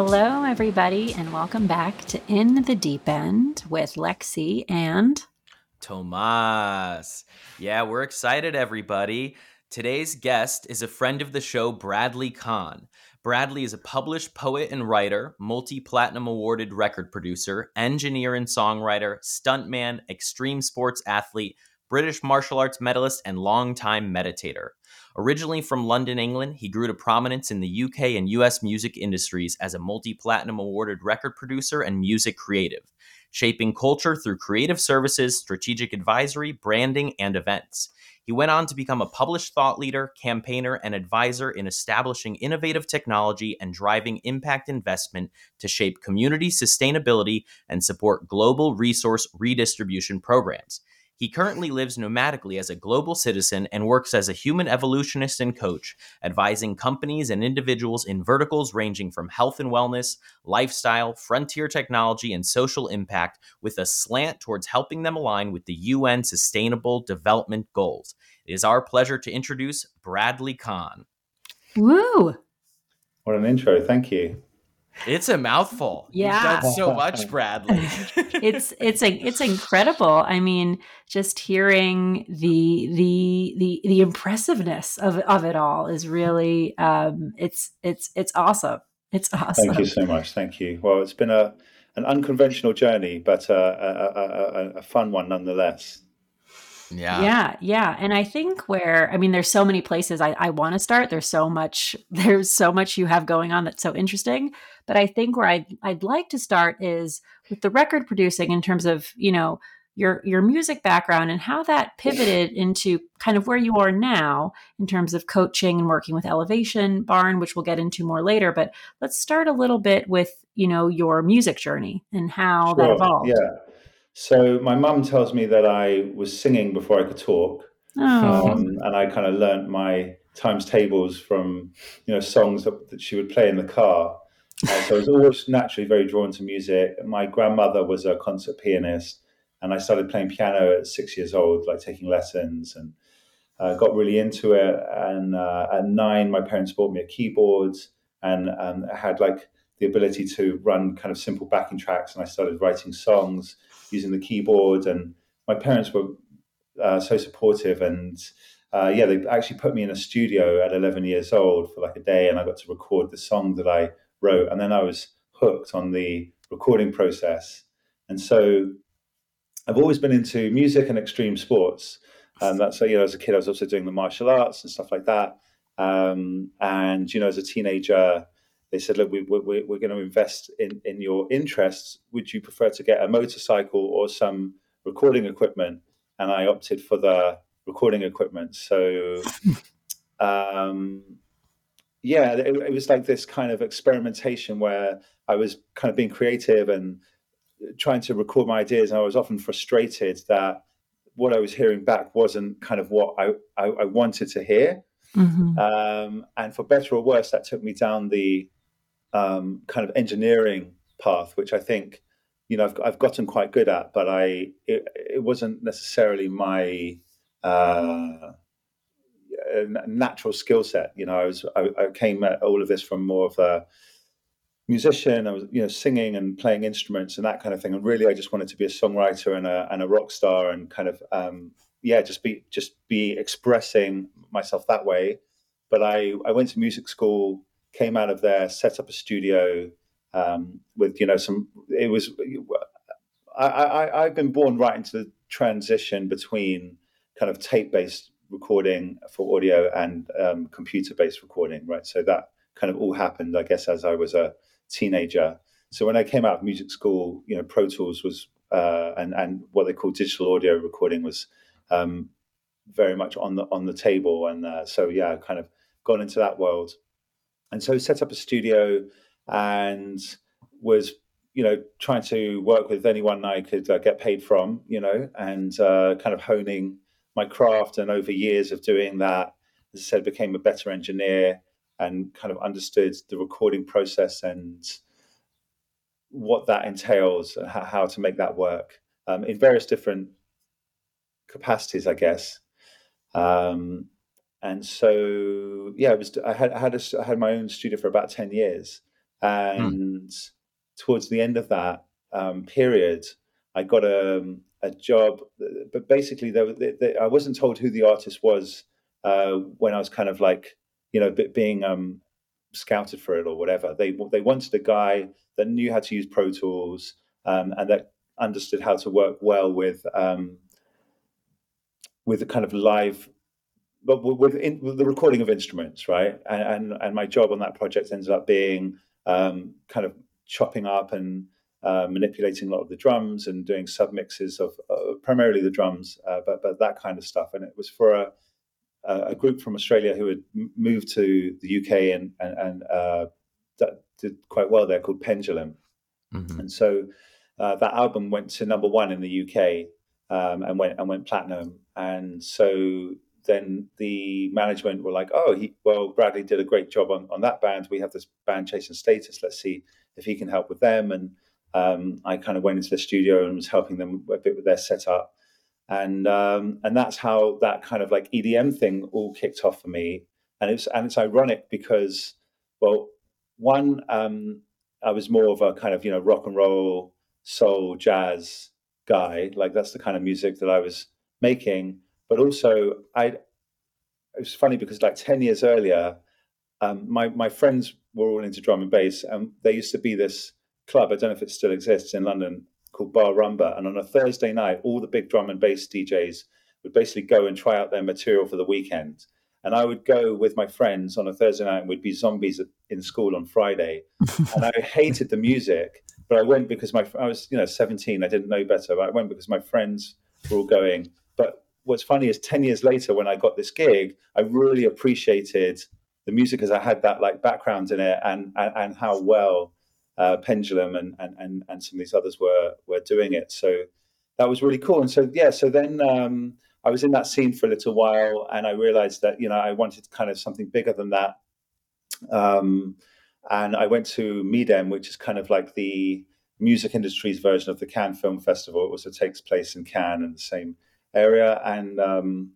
Hello, everybody, and welcome back to In the Deep End with Lexi and Tomas. Yeah, we're excited, everybody. Today's guest is a friend of the show, Bradley Kohn. Bradley is a published poet and writer, multi platinum awarded record producer, engineer and songwriter, stuntman, extreme sports athlete, British martial arts medalist, and longtime meditator. Originally from London, England, he grew to prominence in the UK and US music industries as a multi platinum awarded record producer and music creative, shaping culture through creative services, strategic advisory, branding, and events. He went on to become a published thought leader, campaigner, and advisor in establishing innovative technology and driving impact investment to shape community sustainability and support global resource redistribution programs. He currently lives nomadically as a global citizen and works as a human evolutionist and coach, advising companies and individuals in verticals ranging from health and wellness, lifestyle, frontier technology, and social impact, with a slant towards helping them align with the UN Sustainable Development Goals. It is our pleasure to introduce Bradley Kohn. Woo! What an intro. Thank you. It's a mouthful. Yeah. You've done so much, Bradley. it's it's a, it's incredible. I mean, just hearing the the the the impressiveness of of it all is really um it's it's it's awesome. It's awesome. Thank you so much. Thank you. Well, it's been a an unconventional journey, but uh, a, a, a, a fun one nonetheless. Yeah. Yeah. Yeah. And I think where, I mean, there's so many places I, I want to start. There's so much, there's so much you have going on that's so interesting. But I think where I'd, I'd like to start is with the record producing in terms of, you know, your your music background and how that pivoted into kind of where you are now in terms of coaching and working with Elevation Barn, which we'll get into more later. But let's start a little bit with you know your music journey and how Sure. that evolved. Yeah. So my mum tells me that I was singing before I could talk, Oh, um, and I kind of learnt my times tables from you know songs that, that she would play in the car. Uh, so I was always naturally very drawn to music. My grandmother was a concert pianist, and I started playing piano at six years old, like taking lessons, and uh, got really into it. And uh, at nine, my parents bought me a keyboard, and um, I had like the ability to run kind of simple backing tracks, and I started writing songs using the keyboard. And my parents were uh, so supportive, and uh, yeah, they actually put me in a studio at 11 years old for like a day, and I got to record the song that I wrote, and then I was hooked on the recording process. And so I've always been into music and extreme sports. And that's you know, as a kid, I was also doing the martial arts and stuff like that. Um, and you know, as a teenager, they said, "Look, we, we, we're going to invest in in your interests. Would you prefer to get a motorcycle or some recording equipment?" And I opted for the recording equipment. So, um, yeah, it, it was like this kind of experimentation where I was kind of being creative and trying to record my ideas. And I was often frustrated that what I was hearing back wasn't kind of what I, I, I wanted to hear. mhm. Um, and for better or worse, that took me down the um, kind of engineering path, which I think, you know, I've, I've gotten quite good at, but I it, it wasn't necessarily my uh, natural skill set. You know, I was I, I came at all of this from more of a musician. I was you know singing and playing instruments and that kind of thing. And really, I just wanted to be a songwriter and a and a rock star and kind of um, yeah, just be just be expressing myself that way. But I I went to music school, came out of there, set up a studio um, with you know some. It was I, I I've been born right into the transition between kind of tape based recording for audio and um, computer based recording, right? So that kind of all happened, I guess, as I was a teenager. So when I came out of music school, you know, Pro Tools was uh, and and what they call digital audio recording was um, very much on the on the table, and uh, so yeah, kind of gone into that world, and so set up a studio and was you know trying to work with anyone I could uh, get paid from, you know, and uh, kind of honing my craft, and over years of doing that, as I said, became a better engineer and kind of understood the recording process and what that entails, and how, to make that work um, in various different capacities, I guess. Um, and so, yeah, it was. I had I had a, I had my own studio for about ten years, and mm. towards the end of that um, period, I got a, a job. But basically, they, I wasn't told who the artist was uh, when I was kind of like, you know, being um, scouted for it or whatever. They they wanted a guy that knew how to use Pro Tools um, and that understood how to work well with um, with the kind of live but with, in, with, the recording of instruments, right? And, and, and my job on that project ended up being um, kind of chopping up and uh, manipulating a lot of the drums and doing submixes of uh, primarily the drums, uh, but but that kind of stuff. And it was for a a group from Australia who had moved to the UK and and, and uh, did quite well there called Pendulum. Mm-hmm. And so uh, that album went to number one in the UK um, and went and went platinum. And so then the management were like, "Oh, he, well, Bradley did a great job on, on that band. We have this band Chase & Status. Let's see if he can help with them." And um, I kind of went into the studio and was helping them a bit with their setup, and um, and that's how that kind of like EDM thing all kicked off for me. And it's and it's ironic because, well, one, um, I was more of a kind of you know rock and roll, soul, jazz guy. Like that's the kind of music that I was making but also, I it was funny because like ten years earlier, um, my my friends were all into drum and bass, and there used to be this club. I don't know if it still exists in London called Bar Rumba, and on a Thursday night, all the big drum and bass DJs would basically go and try out their material for the weekend. And I would go with my friends on a Thursday night, and we'd be zombies in school on Friday. and I hated the music, but I went because my I was you know 17, I didn't know better. But I went because my friends were all going. What's funny is 10 years later when i got this gig i really appreciated the music as i had that like background in it and and, and how well uh, pendulum and, and and and some of these others were were doing it. So that was really cool. And so yeah so then um, i was in that scene for a little while and i realized that you know i wanted kind of something bigger than that. Um, and i went to MIDEM which is kind of like the music industry's version of the cannes film festival. It also takes place in cannes and the same area, and um,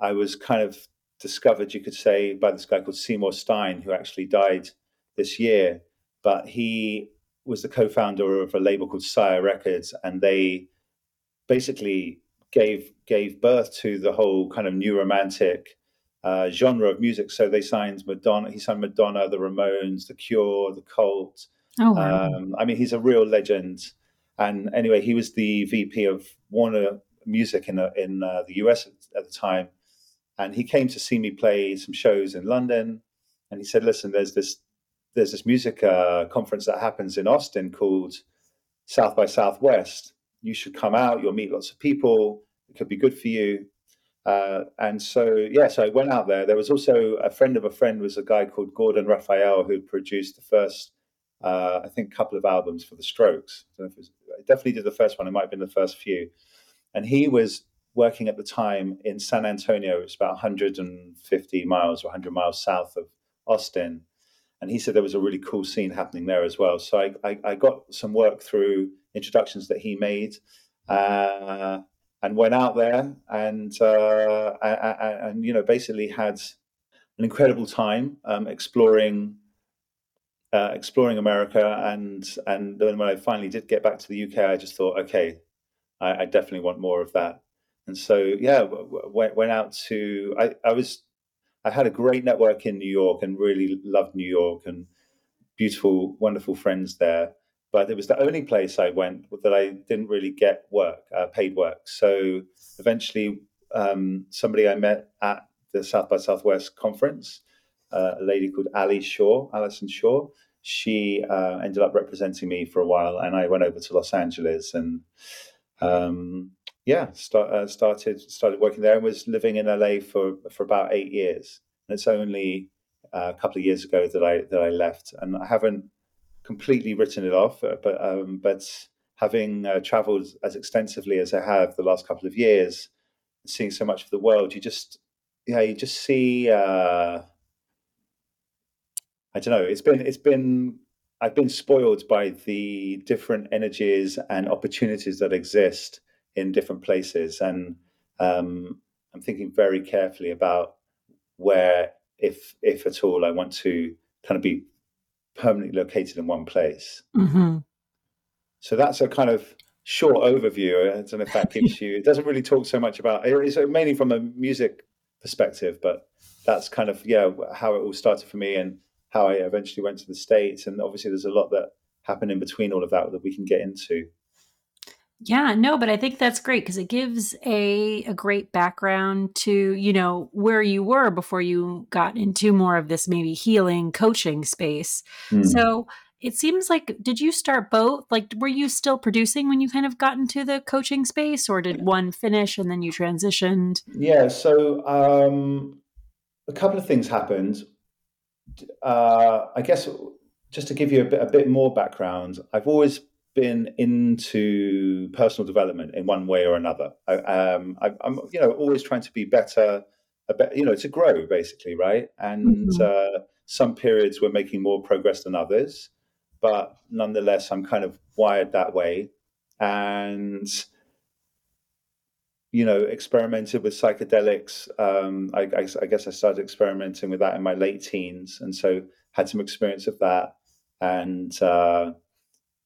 I was kind of discovered, you could say, by this guy called Seymour Stein, who actually died this year. But he was the co-founder of a label called Sire Records, and they basically gave gave birth to the whole kind of new romantic uh, genre of music. So they signed Madonna. He signed Madonna, the Ramones, the Cure, the Cult. Oh, wow. um, I mean, he's a real legend. And anyway, he was the VP of Warner music in uh, in uh, the US at, the time, and he came to see me play some shows in London, and he said, "Listen, there's this there's this music uh, conference that happens in Austin called South by Southwest. You should come out. You'll meet lots of people. It could be good for you." Uh, and so, yeah, so I went out there. There was also a friend of a friend was a guy called Gordon Raphael who produced the first, uh, I think, couple of albums for the Strokes. I, was, I definitely did the first one. It might have been the first few. And he was working at the time in San Antonio. It's about 150 miles or 100 miles south of Austin. And he said there was a really cool scene happening there as well. So I, I, I got some work through introductions that he made. Uh, and went out there and uh, and, and, you know basically had an incredible time um, exploring uh, exploring America and and then when I finally did get back to the UK, I just thought, okay, I, I definitely want more of that. And so, yeah, went, went out to, I, I was, I had a great network in New York and really loved New York and beautiful, wonderful friends there. But it was the only place I went that I didn't really get work, uh, paid work. So eventually, um, somebody I met at the South by Southwest conference, uh, a lady called Ali Shaw, Alison Shaw, she uh, ended up representing me for a while, and I went over to Los Angeles and um, yeah, start, uh, started started working there and was living in LA for for about eight years. And it's only uh, a couple of years ago that I that I left, and I haven't completely written it off. Uh, but um, but having uh, travelled as extensively as I have the last couple of years, seeing so much of the world, you just yeah, you just see. Uh, I don't know. It's been it's been I've been spoiled by the different energies and opportunities that exist in different places, and um, I'm thinking very carefully about where, if if at all, I want to kind of be permanently located in one place. Mm-hmm. So that's a kind of short overview. I don't know if that gives you. It doesn't really talk so much about. It's mainly from a music perspective, but that's kind of yeah how it all started for me and how I eventually went to the states. And obviously, there's a lot that happened in between all of that that we can get into. Yeah, no, but I think that's great because it gives a a great background to, you know, where you were before you got into more of this maybe healing coaching space. Mm. So, it seems like did you start both? Like were you still producing when you kind of got into the coaching space or did one finish and then you transitioned? Yeah, so um a couple of things happened. Uh I guess just to give you a bit, a bit more background, I've always been into personal development in one way or another. I, um, am you know, always trying to be better, bit, you know, to grow basically, right? And mm-hmm. uh, some periods we're making more progress than others, but nonetheless, I'm kind of wired that way. And you know, experimented with psychedelics. Um, I, I, I guess I started experimenting with that in my late teens, and so had some experience of that. And uh,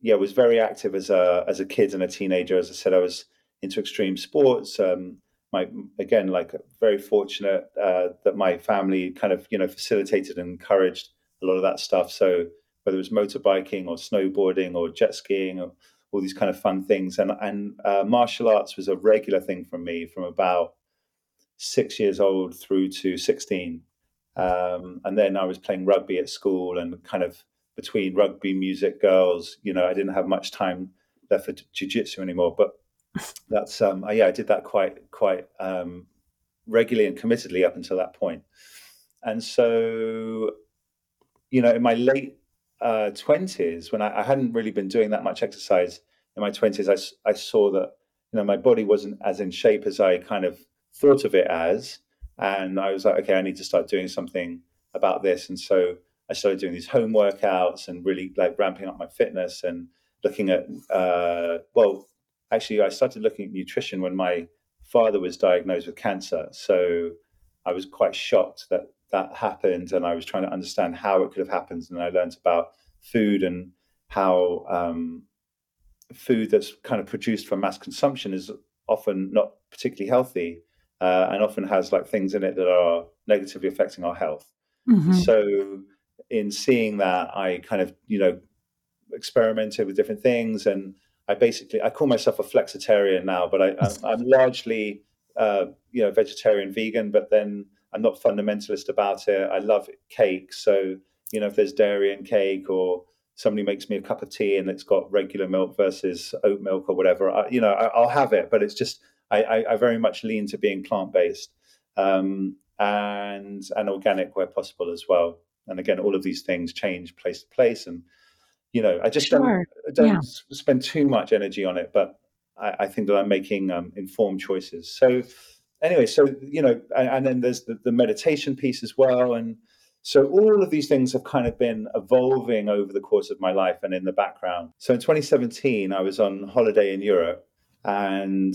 yeah, was very active as a as a kid and a teenager. As I said, I was into extreme sports. Um, my again, like very fortunate uh, that my family kind of you know facilitated and encouraged a lot of that stuff. So whether it was motorbiking or snowboarding or jet skiing or all these kind of fun things, and and uh, martial arts was a regular thing for me from about six years old through to sixteen. Um, and then I was playing rugby at school and kind of between rugby, music, girls. You know, I didn't have much time left for jiu-jitsu anymore. But that's um, yeah, I did that quite quite um, regularly and committedly up until that point. And so, you know, in my late uh, twenties, when I, I, hadn't really been doing that much exercise in my twenties, I, I saw that you know my body wasn't as in shape as I kind of thought of it as, and I was like, okay, I need to start doing something about this. And so I started doing these home workouts and really like ramping up my fitness and looking at uh, well, actually, I started looking at nutrition when my father was diagnosed with cancer. So I was quite shocked that that happened, and I was trying to understand how it could have happened. And I learned about food and how um, food that's kind of produced for mass consumption is often not particularly healthy uh, and often has like things in it that are negatively affecting our health. Mm-hmm. So in seeing that, I kind of, you know, experimented with different things. And I basically, I call myself a flexitarian now, but I, am largely, uh, you know, vegetarian, vegan, but then I'm not fundamentalist about it. I love cake. So, you know, if there's dairy in cake or somebody makes me a cup of tea and it's got regular milk versus oat milk or whatever, I, you know, I, will have it. But it's just, I, I, I, very much lean to being plant based um, and and organic where possible as well and again all of these things change place to place and you know i just sure. don't, don't yeah. spend too much energy on it but i, I think that i'm making um, informed choices so anyway so you know and, and then there's the, the, meditation piece as well. And so all of these things have kind of been evolving over the course of my life and in the background. So in 2017 i was on holiday in europe. And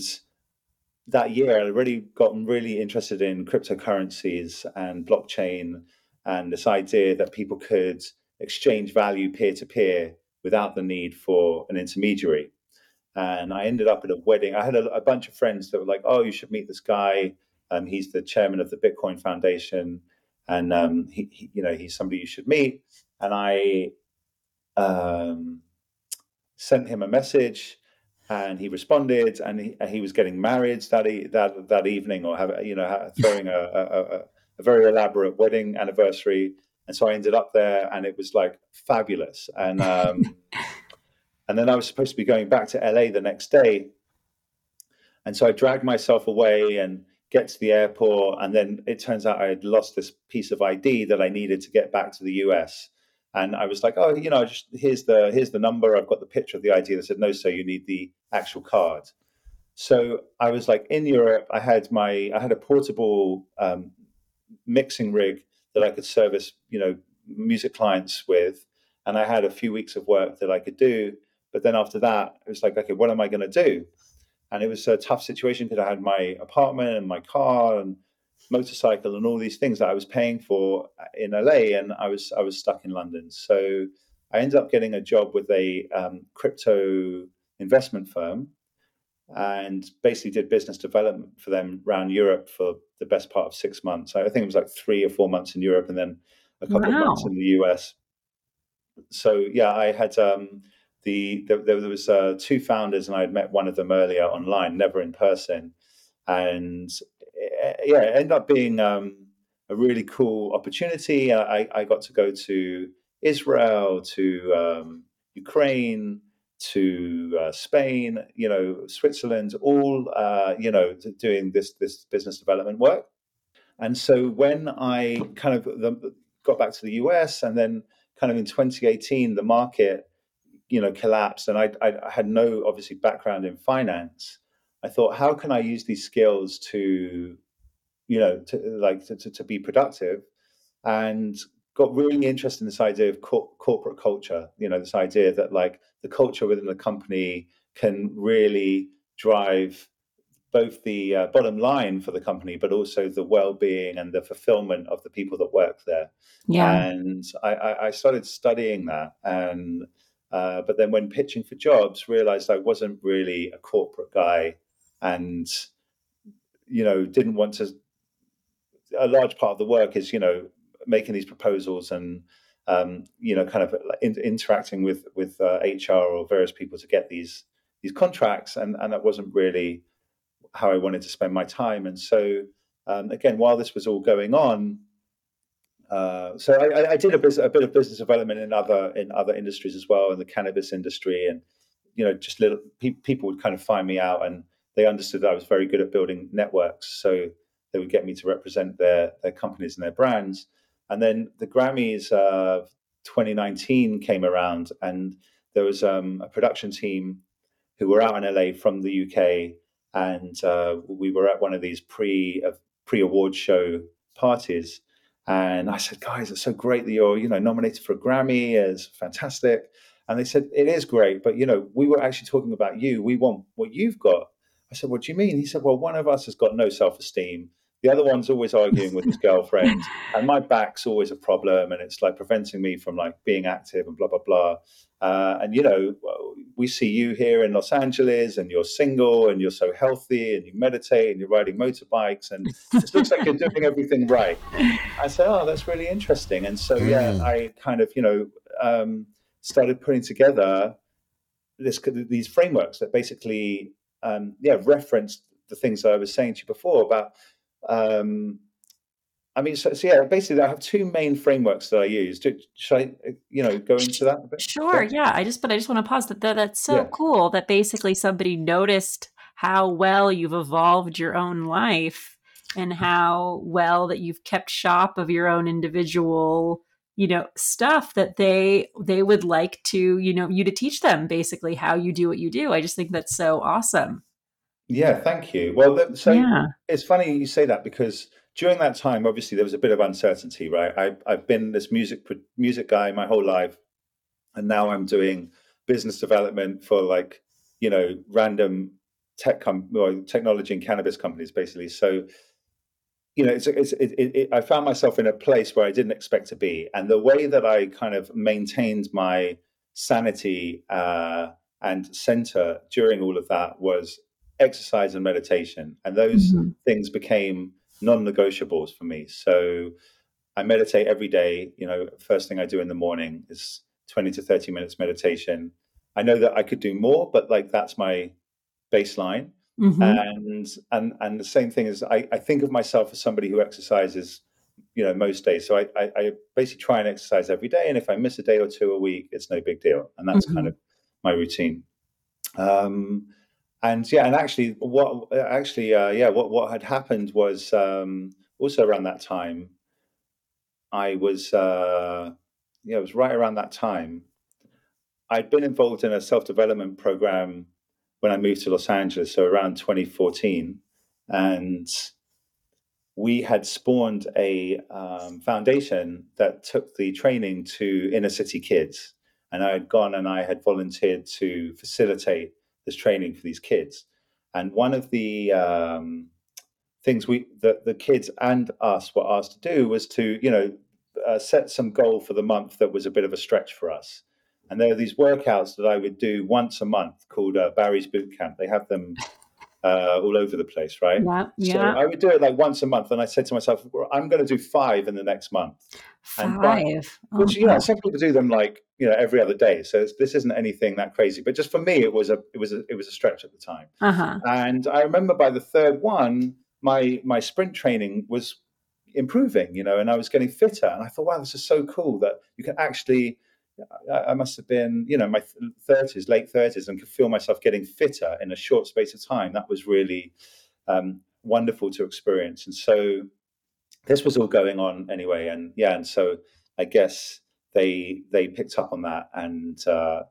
that year i really gotten really interested in cryptocurrencies and blockchain and this idea that people could exchange value peer to peer without the need for an intermediary. And I ended up at a wedding. I had a, a bunch of friends that were like, "Oh, you should meet this guy. Um, he's the chairman of the Bitcoin Foundation, and um, he, he, you know, he's somebody you should meet." And I um, sent him a message, and he responded, and he, he was getting married that e- that that evening, or have you know throwing a, a, a very elaborate wedding anniversary. And so I ended up there and it was like fabulous. And, um, and then I was supposed to be going back to LA the next day. And so I dragged myself away and get to the airport. And then it turns out I had lost this piece of ID that I needed to get back to the US. And I was like, oh, you know, just here's the here's the number. I've got the picture of the ID. They said, no, sir, you need the actual card. So I was like in Europe. I had my I had a portable um, mixing rig that I could service, you know, music clients with. And I had a few weeks of work that I could do. But then after that, it was like, okay, what am I going to do? And it was a tough situation because I had my apartment and my car and motorcycle and all these things that I was paying for in LA, and I was I was stuck in London. So I ended up getting a job with a um, crypto investment firm and basically did business development for them around Europe for the best part of six months. I think it was like three or four months in Europe and then a couple wow. of months in the US. So yeah, I had um, the, the, there was uh, two founders and I had met one of them earlier online, never in person, and eh, yeah, it ended up being um, a really cool opportunity. I, I got to go to Israel, to um, Ukraine, to uh, Spain, you know, Switzerland, all uh, you know, doing this this business development work. And so when I kind of got back to the US, and then kind of in 2018, the market, you know, collapsed, and I, I had no obviously background in finance. I thought, how can I use these skills to, you know, to like to, to, to be productive, and got really interested in this idea of corporate culture. You know, this idea that like the culture within the company can really drive both the uh, bottom line for the company, but also the well-being and the fulfillment of the people that work there. Yeah. And I, I started studying that, and uh, but then when pitching for jobs, realized I wasn't really a corporate guy, and you know didn't want to. A large part of the work is you know making these proposals and um, you know kind of in, interacting with with uh, HR or various people to get these these contracts, and and that wasn't really how I wanted to spend my time. And so um, again, while this was all going on, uh, so I, I did a, bit, a bit of business development in other in other industries as well, in the cannabis industry, and you know, just little pe- people would kind of find me out, and they understood that I was very good at building networks, so they would get me to represent their their companies and their brands. And then the Grammys of 2019 came around, and there was um, a production team who were out in LA from the UK, and uh, we were at one of these pre uh, pre award show parties. And I said, guys, it's so great that you're, you know, nominated for a Grammy. It's fantastic. And they said, it is great, but you know, we were actually talking about you. We want what you've got. I said, what do you mean? He said, well, one of us has got no self-esteem. The other one's always arguing with his girlfriend, and my back's always a problem, and it's like preventing me from like being active and blah blah blah. Uh, and you know, we see you here in Los Angeles, and you're single, and you're so healthy, and you meditate, and you're riding motorbikes, and it looks like you're doing everything right. I said, "Oh, that's really interesting." And so, yeah, mm. I kind of, you know, um, started putting together this these frameworks that basically, um, yeah, referenced the things I was saying to you before about um, I mean, so, so, yeah, basically, I have two main frameworks that I use. should I, uh, you know, go into that? Sure. Yeah. yeah. I just, but I just want to pause. That, that that's so yeah. cool that basically somebody noticed how well you've evolved your own life and how well that you've kept shop of your own individual you know stuff that they they would like to you know you to teach them basically how you do what you do i just think that's so awesome yeah, thank you. Well, so yeah. it's funny you say that because during that time, obviously, there was a bit of uncertainty, right? I, I've been this music music guy my whole life, and now I'm doing business development for like you know random tech com- or technology and cannabis companies, basically. So you know, it's, it's it, it, I found myself in a place where I didn't expect to be, and the way that I kind of maintained my sanity uh, and center during all of that was exercise and meditation. And those mm-hmm. things became non negotiables for me. So I meditate every day. You know, first thing I do in the morning is 20 to 30 minutes meditation. I know that I could do more, but like that's my baseline. Mm-hmm. And and and the same thing is I, I think of myself as somebody who exercises, you know, most days. So I, I, I basically try and exercise every day. And if I miss a day or two a week, it's no big deal. And that's mm-hmm. kind of my routine. Um, and yeah, and actually, what actually, uh, yeah, what what had happened was um, also around that time. I was, uh, yeah, it was right around that time. I'd been involved in a self development program when I moved to Los Angeles, so around 2014, and we had spawned a um, foundation that took the training to inner city kids, and I had gone and I had volunteered to facilitate this training for these kids. And one of the um, things we that the kids and us were asked to do was to you know uh, set some goal for the month that was a bit of a stretch for us. And there are these workouts that I would do once a month called uh, Barry's Boot Camp. They have them uh, all over the place, right? Yeah, So yeah. I would do it like once a month, and I said to myself, well, I'm going to do five in the next month. and that- Five. Which Oh, you know, some people do them like you know every other day. So it's, this isn't anything that crazy. But just for me, it was a it was a, it was a stretch at the time. Uh-huh. And I remember by the third one, my my sprint training was improving, you know, and I was getting fitter. And I thought, wow, this is so cool that you can actually. I must have been, you know, my thirties, late thirties, and could feel myself getting fitter in a short space of time. That was really um, wonderful to experience. And so this was all going on anyway. And yeah, and so I guess they they picked up on that, and uh,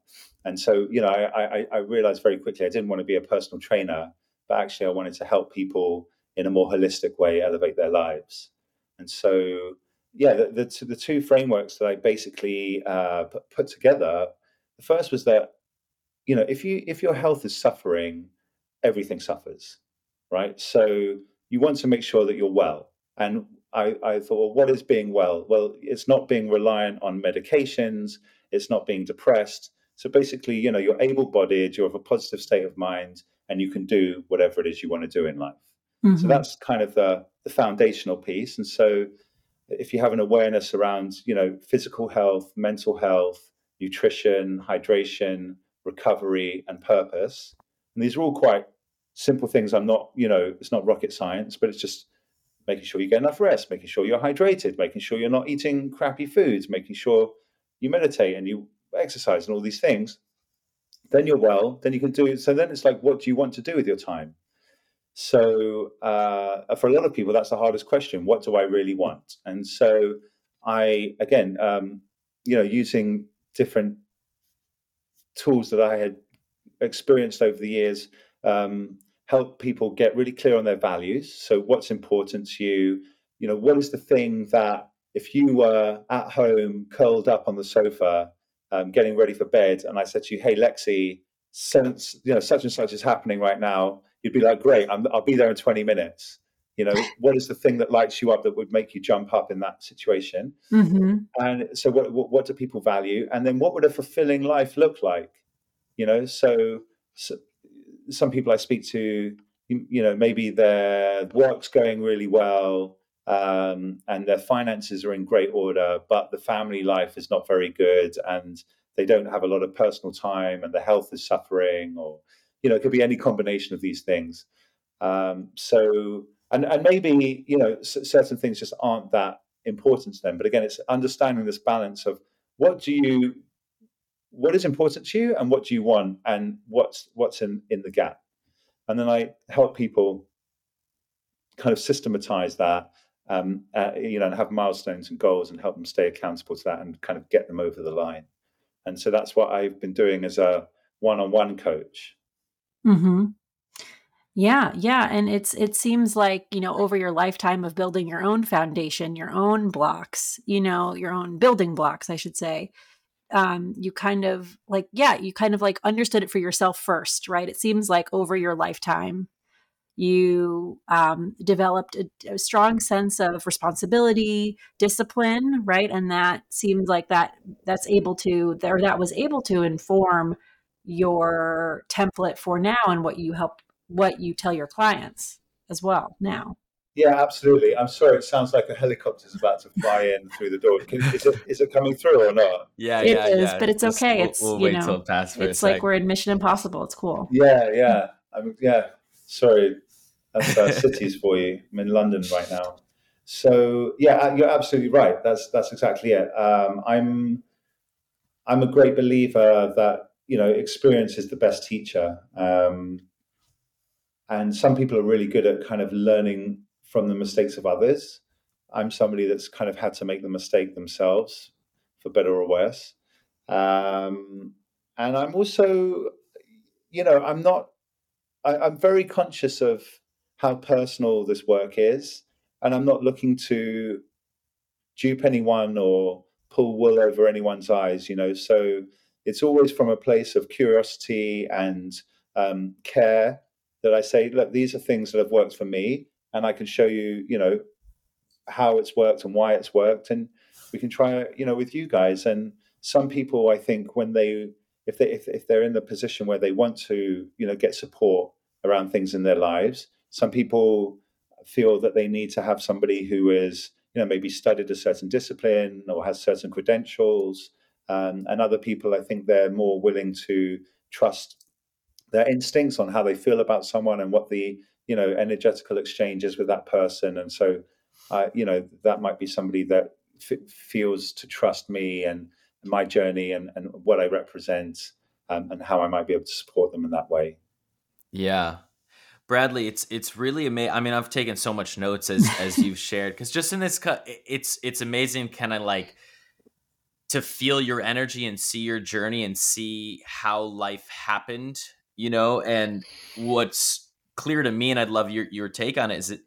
and so you know, I, I I realized very quickly I didn't want to be a personal trainer, but actually I wanted to help people in a more holistic way elevate their lives. And so yeah, the the, t- the two frameworks that I basically uh, put, put together. The first was that you know if you if your health is suffering, everything suffers, right? So you want to make sure that you're well. And I, I thought, well, what is being well? Well, it's not being reliant on medications. It's not being depressed. So basically, you know, you're able-bodied, you're of a positive state of mind, and you can do whatever it is you want to do in life. So Mhm. that's kind of the the foundational piece. And so if you have an awareness around, you know, physical health, mental health, nutrition, hydration, recovery, and purpose, and these are all quite simple things. I'm not, you know, it's not rocket science, but it's just making sure you get enough rest, making sure you're hydrated, making sure you're not eating crappy foods, making sure you meditate and you exercise and all these things. Then you're well. Then you can do. it. So then it's like, what do you want to do with your time? So uh, for a lot of people, that's the hardest question. What do I really want? And so I, again, um, you know, using different tools that I had experienced over the years, um, help people get really clear on their values. So what's important to you? You know, what is the thing that if you were at home, curled up on the sofa, um, getting ready for bed, and I said to you, "Hey, Lexi, since you know such and such is happening right now," you'd be like, "Great, I'm, I'll be there in 20 minutes." You know, what is the thing that lights you up that would make you jump up in that situation? Mhm. And so, what, what, what do people value? And then, what would a fulfilling life look like? You know, so, so some people I speak to, you, you know, maybe their work's going really well um, and their finances are in great order, but the family life is not very good and they don't have a lot of personal time and the health is suffering, or, you know, it could be any combination of these things. Um, so, and, and maybe, you know, certain things just aren't that important to them. But again, it's understanding this balance of what do you what is important to you and what do you want and what's what's in in the gap and then i help people kind of systematize that um, uh, you know and have milestones and goals and help them stay accountable to that and kind of get them over the line and so that's what i've been doing as a one-on-one coach Mm-hmm. Yeah, yeah, and it's it seems like you know over your lifetime of building your own foundation, your own blocks, you know, your own building blocks, I should say. Um, you kind of like yeah, you kind of like understood it for yourself first, right? It seems like over your lifetime, you um, developed a, a strong sense of responsibility, discipline, right? And that seemed like that that's able to or that was able to inform your template for now and what you help what you tell your clients as well now. yeah absolutely i'm sorry it sounds like a helicopter's about to fly in through the door Can- is it, is it coming through or not Yeah, It yeah, is, yeah. but it's Just- okay. We'll, It's, we'll you wait know, till it It's like sec. we're in Mission Impossible. It's cool. yeah yeah I'm, yeah sorry that's uh, cities for you i'm in london right now so yeah uh, you're absolutely right that's that's exactly it um, i'm i'm a great believer that you know experience is the best teacher. Um, and some people are really good at kind of learning from the mistakes of others. I'm somebody that's kind of had to make the mistake themselves for better or worse. Um, and i'm also you know i'm not I, i'm very conscious of how personal this work is. And i'm not looking to dupe anyone or pull wool over anyone's eyes you know. So it's always from a place of curiosity and um, care that i say look these are things that have worked for me and i can show you you know how it's worked and why it's worked and we can try you know with you guys and some people, I think, when they if they if, if they're in the position where they want to, you know, get support around things in their lives, some people feel that they need to have somebody who is, you know, maybe studied a certain discipline or has certain credentials. Um, and other people, I think, they're more willing to trust their instincts on how they feel about someone and what the you know energetical exchange is with that person. And so, uh, you know, that might be somebody that f- feels to trust me and my journey and, and what I represent um, and how I might be able to support them in that way. Yeah. Bradley, it's it's really amazing. I mean, I've taken so much notes as as you've shared because just in this cut, it's it's amazing, kind of like to feel your energy and see your journey and see how life happened, you know. And what's clear to me, and I'd love your your take on it, is that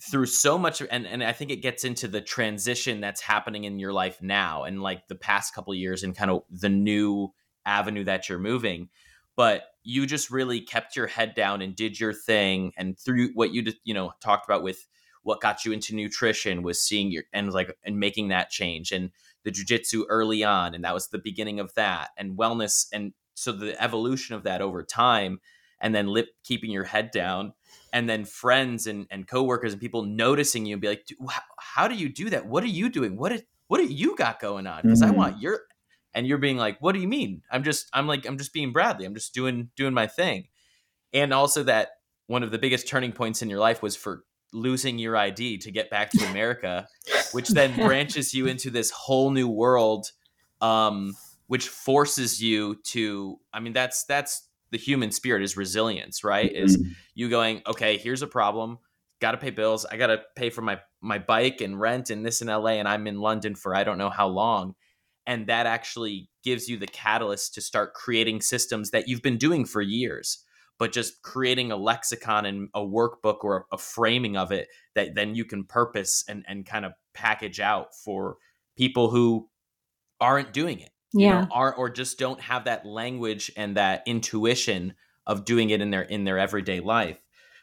through so much and and I think it gets into the transition that's happening in your life now and like the past couple years and kind of the new avenue that you're moving but you just really kept your head down and did your thing and through what you you know talked about with what got you into nutrition was seeing your and like and making that change and the jujitsu early on and that was the beginning of that and wellness and so the evolution of that over time and then lip keeping your head down and then friends and, and coworkers and people noticing you and be like how do you do that? What are you doing? What did, what do you got going on? Because mm-hmm. i want your and you're being like what do you mean? I'm just i'm like i'm just being bradley. I'm just doing doing my thing. And also that one of the biggest turning points in your life was for losing your id to get back to america which then branches you into this whole new world um which forces you to i mean that's that's the human spirit is resilience, right? Mm-hmm. Is you going, okay, here's a problem, got to pay bills, I got to pay for my my bike and rent and this in LA and I'm in London for I don't know how long. And that actually gives you the catalyst to start creating systems that you've been doing for years, but just creating a lexicon and a workbook or a framing of it that then you can purpose and, and kind of package out for people who aren't doing it you yeah. know, are or just don't have that language and that intuition of doing it in their in their everyday life.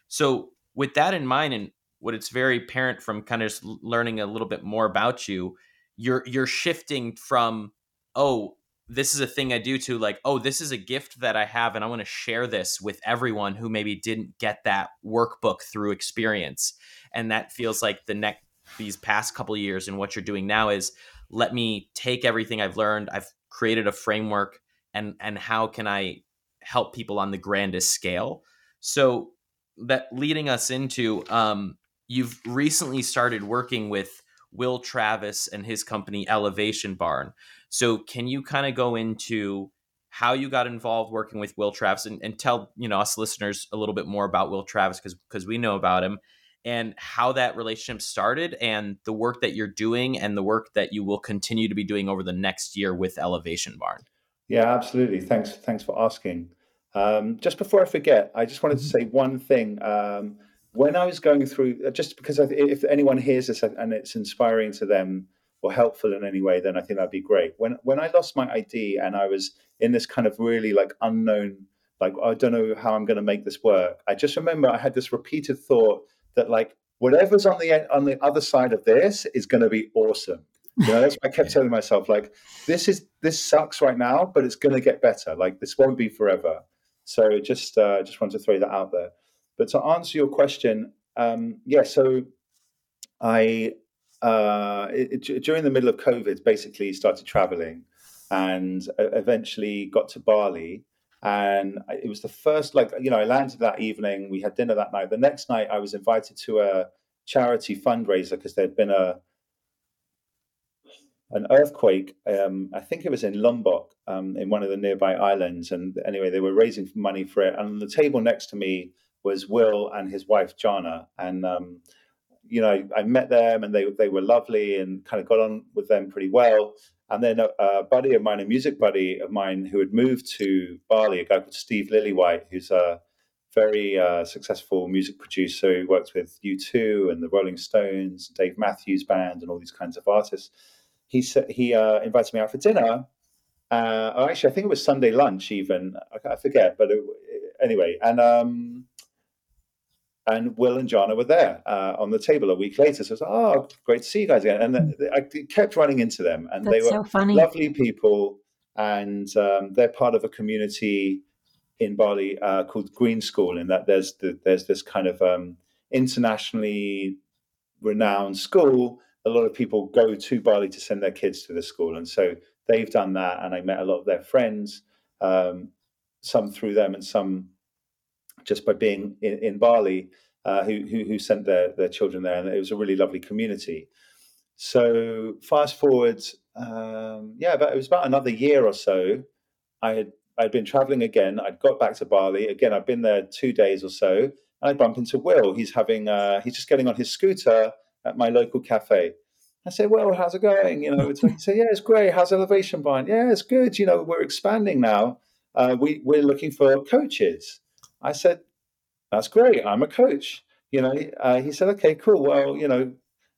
So with that in mind and what it's very apparent from kind of learning a little bit more about you, you're you're shifting from oh this is a thing I do to like, oh, this is a gift that I have, and I want to share this with everyone who maybe didn't get that workbook through experience. And that feels like the next these past couple years and what you're doing now is let me take everything I've learned. I've created a framework and and how can I help people on the grandest scale? So that leading us into um, you've recently started working with Will Travis and his company Elevation Barn. So can you kind of go into how you got involved working with Will Travis and, and tell you know us listeners a little bit more about Will Travis because because we know about him and how that relationship started and the work that you're doing and the work that you will continue to be doing over the next year with Elevation Barn. Yeah, absolutely. Thanks. Thanks for asking. Um, just before I forget, I just wanted to mm-hmm. say one thing. Um, when I was going through, uh, just because if anyone hears this and it's inspiring to them or helpful in any way, then I think that'd be great. When when I lost my ID and I was in this kind of really like unknown, like I don't know how I'm going to make this work. I just remember I had this repeated thought that like whatever's on the on the other side of this is going to be awesome. You know, that's what I kept telling myself. Like this is this sucks right now, but it's going to get better. Like this won't be forever. So just uh, just want to throw that out there. But to answer your question, um, yeah. So I uh, it, it, during the middle of COVID, basically started traveling, and eventually got to Bali. And it was the first like you know i landed that evening we had dinner that night. The next night i was invited to a charity fundraiser because there'd been a an earthquake um, i think it was in lombok um, in one of the nearby islands. And anyway they were raising money for it. And on the table next to me was will and his wife jana and um, you know i met them and they, they were lovely and kind of got on with them pretty well and then a, a, buddy of mine, a music buddy of mine who had moved to Bali, a guy called Steve Lillywhite, who's a very uh, successful music producer who works with U2 and the Rolling Stones, Dave Matthews Band, and all these kinds of artists. He said he uh, invited me out for dinner. Uh, actually, I think it was Sunday lunch, even I, forget, but it, anyway, and um, and Will and Jana were there uh, on the table a week later. So I was like, oh, great to see you guys again. And I kept running into them, and That's they were so lovely people, and um, they're part of a community in Bali uh, called Green School. In that there's the, there's this kind of um, internationally renowned school. A lot of people go to Bali to send their kids to the school, and so they've done that. And I met a lot of their friends, um, some through them, and some just by being in, in Bali, uh, who, who, who sent their their children there, and it was a really lovely community. So fast forward, um, yeah, but it was about another year or so. I had I'd been traveling again. I'd got back to Bali again. I'd been there two days or so, and I bump into Will. He's having uh, he's just getting on his scooter at my local cafe. I say, "Well, how's it going?" You know, like, say, "Yeah, it's great. How's Elevation Barn? Yeah, it's good. You know, we're expanding now. Uh, we we're looking for coaches." I said, "That's great. I'm a coach." You know, uh, he said, "Okay, cool. Well, you know,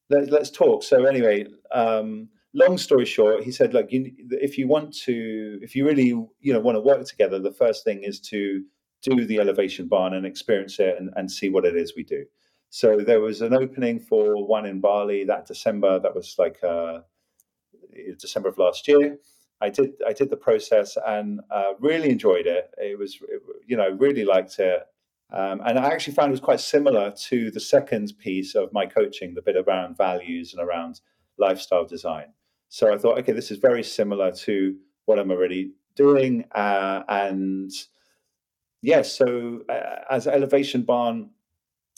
let, us talk." So anyway, um, long story short, he said, "Look, you, if you want to, if you really, you know, want to work together, the first thing is to do the elevation barn and experience it and, and see what it is we do." So there was an opening for one in Bali that December. That was like uh, December of last year. I did I did the process and uh, really enjoyed it. It was it, you know really liked it, um, and I actually found it was quite similar to the second piece of my coaching, the bit around values and around lifestyle design. So I thought, okay, this is very similar to what I'm already doing, uh, and yes. Yeah, so uh, as Elevation Barn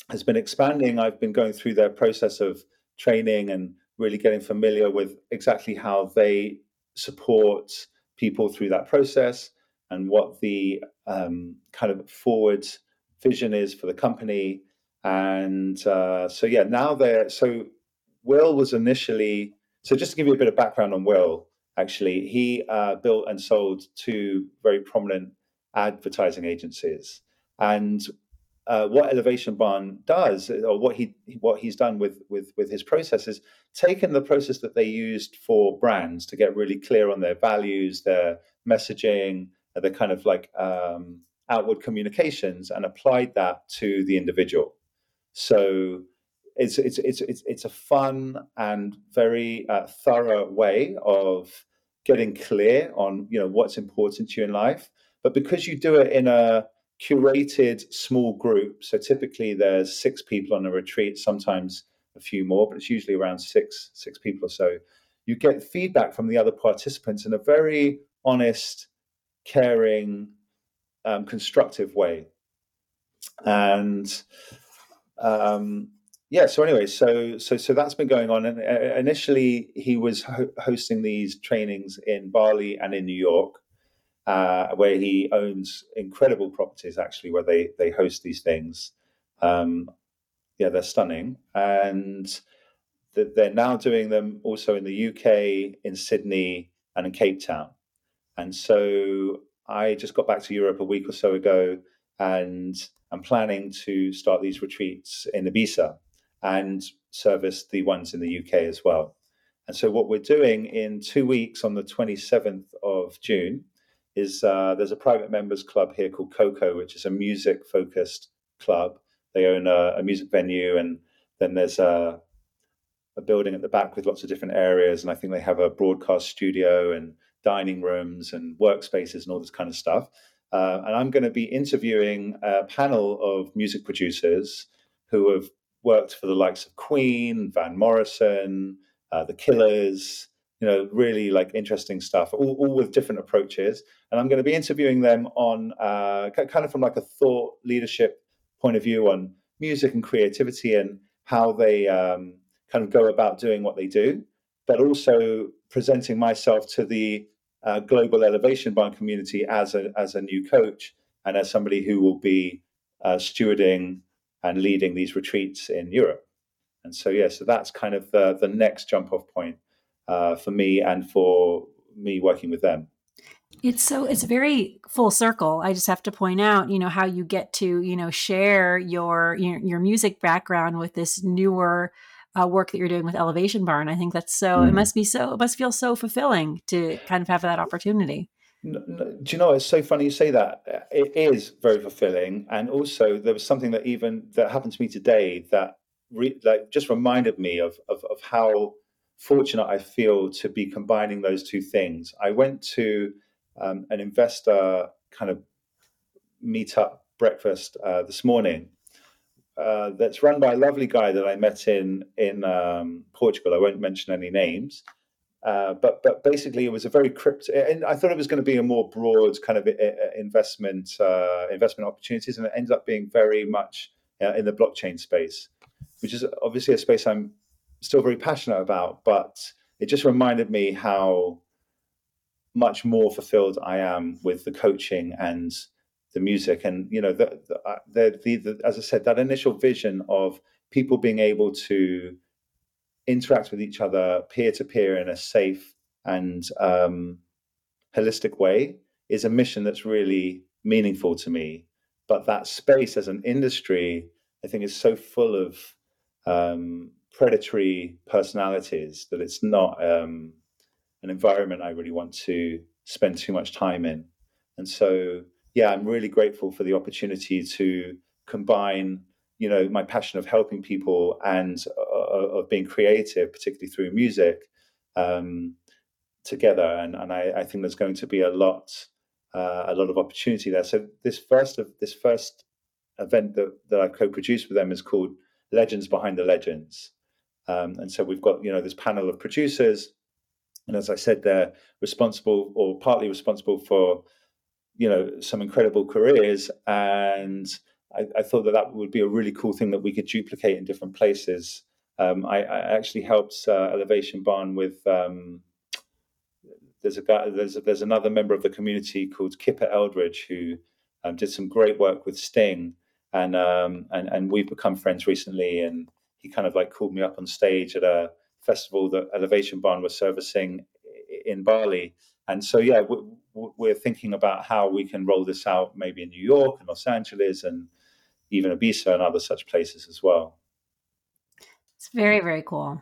has been expanding, I've been going through their process of training and really getting familiar with exactly how they support people through that process and what the um, kind of forward vision is for the company. And uh, so, yeah, now they're so Will was initially so just to give you a bit of background on Will, actually, he uh, built and sold two very prominent advertising agencies. And uh, what Elevation Barn does, or what he what he's done with with with his process, is taken the process that they used for brands to get really clear on their values, their messaging, their kind of like um, outward communications, and applied that to the individual. So it's it's it's it's, it's a fun and very uh, thorough way of getting clear on you know what's important to you in life. But because you do it in a curated small group. So typically there's six people on a retreat, sometimes a few more, but it's usually around six six people or so. You get feedback from the other participants in a very honest, caring, um, constructive way. And um, yeah, so anyway, so so so that's been going on. And uh, initially, he was ho- hosting these trainings in Bali and in New York uh, where he owns incredible properties actually where they they host these things. Um, yeah, they're stunning, and they're now doing them also in the UK, in Sydney, and in Cape Town. And so I just got back to Europe a week or so ago, and I'm planning to start these retreats in Ibiza and service the ones in the UK as well. And so what we're doing in two weeks on the 27th of June is uh, there's a private members club here called KOKO, which is a music focused club. They own a, a music venue, and then there's a, a, building at the back with lots of different areas. And I think they have a broadcast studio and dining rooms and workspaces and all this kind of stuff. Uh, and I'm going to be interviewing a panel of music producers who have worked for the likes of Queen, Van Morrison, uh, The Killers, you know, really like interesting stuff, all, all with different approaches. And I'm going to be interviewing them on uh, kind of from like a thought leadership point of view on music and creativity and how they um, kind of go about doing what they do, but also presenting myself to the uh, global elevation barn community as a as a new coach and as somebody who will be uh, stewarding and leading these retreats in Europe. And so, yeah, so that's kind of the, the next jump off point uh, for me and for me working with them. It's so it's very full circle. I just have to point out, you know, how you get to, you know, share your your, your music background with this newer uh, work that you're doing with Elevation Barn. I think that's so. Mm. It must be so. It must feel so fulfilling to kind of have that opportunity. do you know it's so funny you say that it is very fulfilling and also there was something that even that happened to me today that re, like just reminded me of, of of how fortunate i feel to be combining those two things i went to um, an investor kind of meetup breakfast uh, this morning uh, that's run by a lovely guy that I met in in um, Portugal. I won't mention any names, uh, but but basically it was a very crypto. And I thought it was going to be a more broad kind of uh, uh, investment uh, investment opportunities, and it ended up being very much in the blockchain space, which is obviously a space I'm still very passionate about. But it just reminded me how much more fulfilled I am with the coaching and the music and you know the, the, uh, the, the, as i said that initial vision of people being able to interact with each other peer to peer in a safe and um, holistic way is a mission that's really meaningful to me but that space as an industry i think is so full of um, predatory personalities that it's not um, an environment i really want to spend too much time in and so yeah, I'm really grateful for the opportunity to combine, you know, my passion of helping people and uh, of being creative, particularly through music, um, together. And, and I, I, think there's going to be a lot, uh, a lot of opportunity there. So this first of this first event that, that I've co-produced with them is called Legends Behind the Legends. Um, and so we've got, you know, this panel of producers. And as I said, they're responsible or partly responsible for you know some incredible careers. And I, I, thought that that would be a really cool thing that we could duplicate in different places. Um, I, I, actually helped uh, elevation barn with um, there's a guy there's a, there's another member of the community called kipper eldridge who um, did some great work with sting. And um, and and we've become friends recently and he kind of like called me up on stage at a festival that elevation barn was servicing in bali and so yeah we're thinking about how we can roll this out maybe in New York and Los Angeles and even Ibiza and other such places as well. It's very very cool.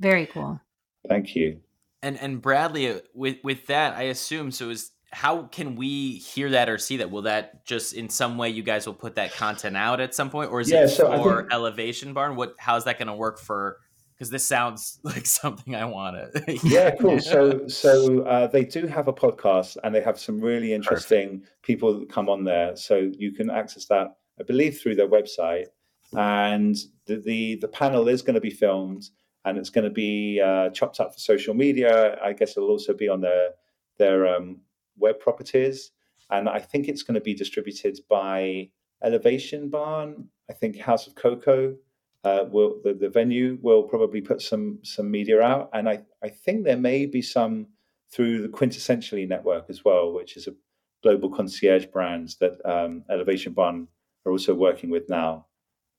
Very cool. Thank you. And and Bradley uh, with with that I assume so is how can we hear that or see that? Will that just in some way you guys will put that content out at some point, or is yeah, it so for think, Elevation Barn? What how's that going to work for because this sounds like something I want to. yeah, cool. So, so uh, they do have a podcast, and they have some really interesting Perfect. people that come on there. So you can access that, I believe, through their website. And the the, the panel is going to be filmed, and it's going to be uh, chopped up for social media. I guess it'll also be on their their um, web properties, and I think it's going to be distributed by Elevation Barn. I think House of KOKO uh, will the, the venue will probably put some some media out, and I, I think there may be some through the Quintessentially network as well, which is a global concierge brand that um, Elevation Barn are also working with now.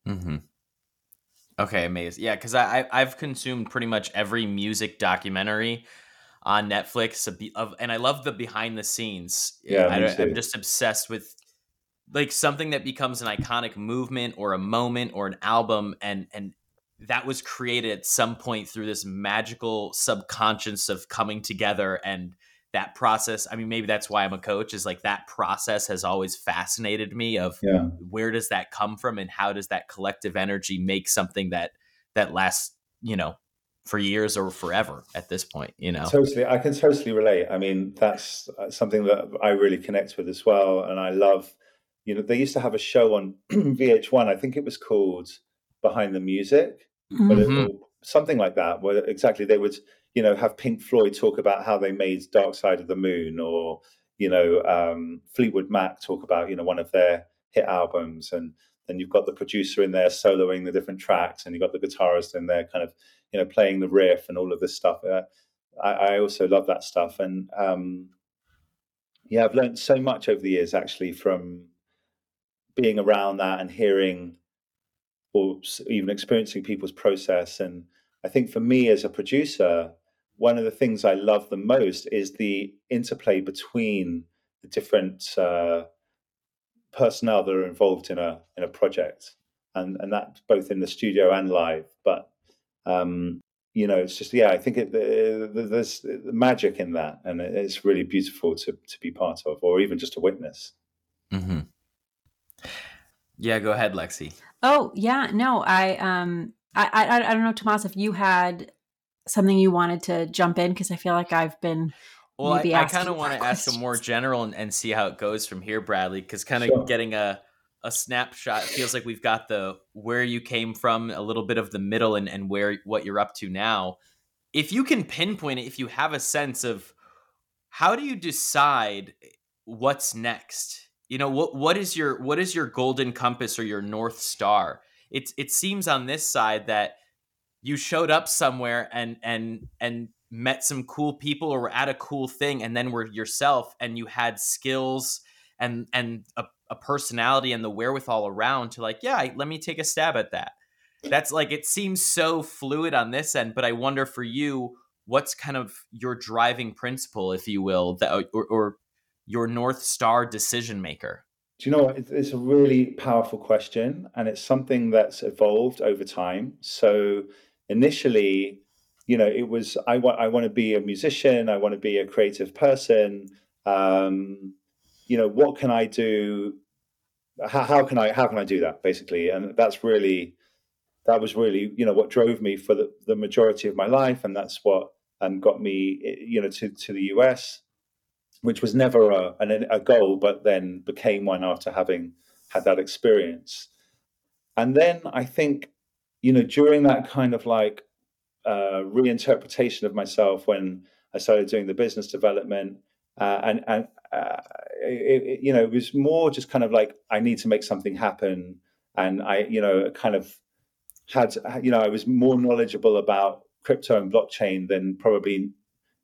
Mm-hmm. Okay, amazing. Yeah, because I I've consumed pretty much every music documentary on Netflix, of, and I love the behind the scenes. Yeah, I, am just obsessed with like something that becomes an iconic movement or a moment or an album and and that was created at some point through this magical subconscious of coming together and that process i mean maybe that's why i'm a coach is like that process has always fascinated me of yeah. where does that come from and how does that collective energy make something that that lasts you know for years or forever at this point you know totally i can totally relate i mean that's uh, something that i really connect with as well and i love you know, they used to have a show on VH1. I think it was called Behind the Music, mm-hmm. it, something like that. Where exactly they would, you know, have Pink Floyd talk about how they made Dark Side of the Moon, or you know, um, Fleetwood Mac talk about you know one of their hit albums, and then you've got the producer in there soloing the different tracks, and you've got the guitarist in there kind of you know playing the riff and all of this stuff. Uh, I, I, also love that stuff, and um, yeah, I've learned so much over the years actually from being around that and hearing or even experiencing people's process. And I think for me as a producer, one of the things I love the most is the interplay between the different uh, personnel that are involved in a in a project, and and that both in the studio and live. But um, you know, it's just yeah. I think it, there's magic in that, and it's really beautiful to to be part of, or even just to witness. Mm-hmm. Yeah, go ahead, Lexi. Oh yeah, no, I um, I I, I don't know, Tomas, if you had something you wanted to jump in because I feel like I've been. Well, I, I kind of want to ask a more general and, and, see how it goes from here, Bradley, because kind of sure. getting a a snapshot. It feels like we've got the where you came from, a little bit of the middle, and and where what you're up to now. If you can pinpoint it, if you have a sense of how do you decide what's next? You know what what is your what is your golden compass or your north star? It it seems on this side that you showed up somewhere and and and met some cool people or were at a cool thing and then were yourself and you had skills and and a a personality and the wherewithal around to like, yeah, let me take a stab at that. That's like it seems so fluid on this end, but I wonder for you, what's kind of your driving principle, if you will, that or, or your north star decision maker? Do you know what? It's a really powerful question, and it's something that's evolved over time. So initially, you know, it was I want I want to be a musician, I want to be a creative person. Um, you know, what can I do? How, how can I how can I do that basically? And that's really that was really you know what drove me for the, the majority of my life, and that's what um, got me you know to to the US, which was never a, a goal, but then became one after having had that experience. And then I think you know during that kind of like uh, reinterpretation of myself when I started doing the business development uh, and and uh, it, it, you know, it was more just kind of like I need to make something happen, and I, you know, kind of had, you know, I was more knowledgeable about crypto and blockchain than probably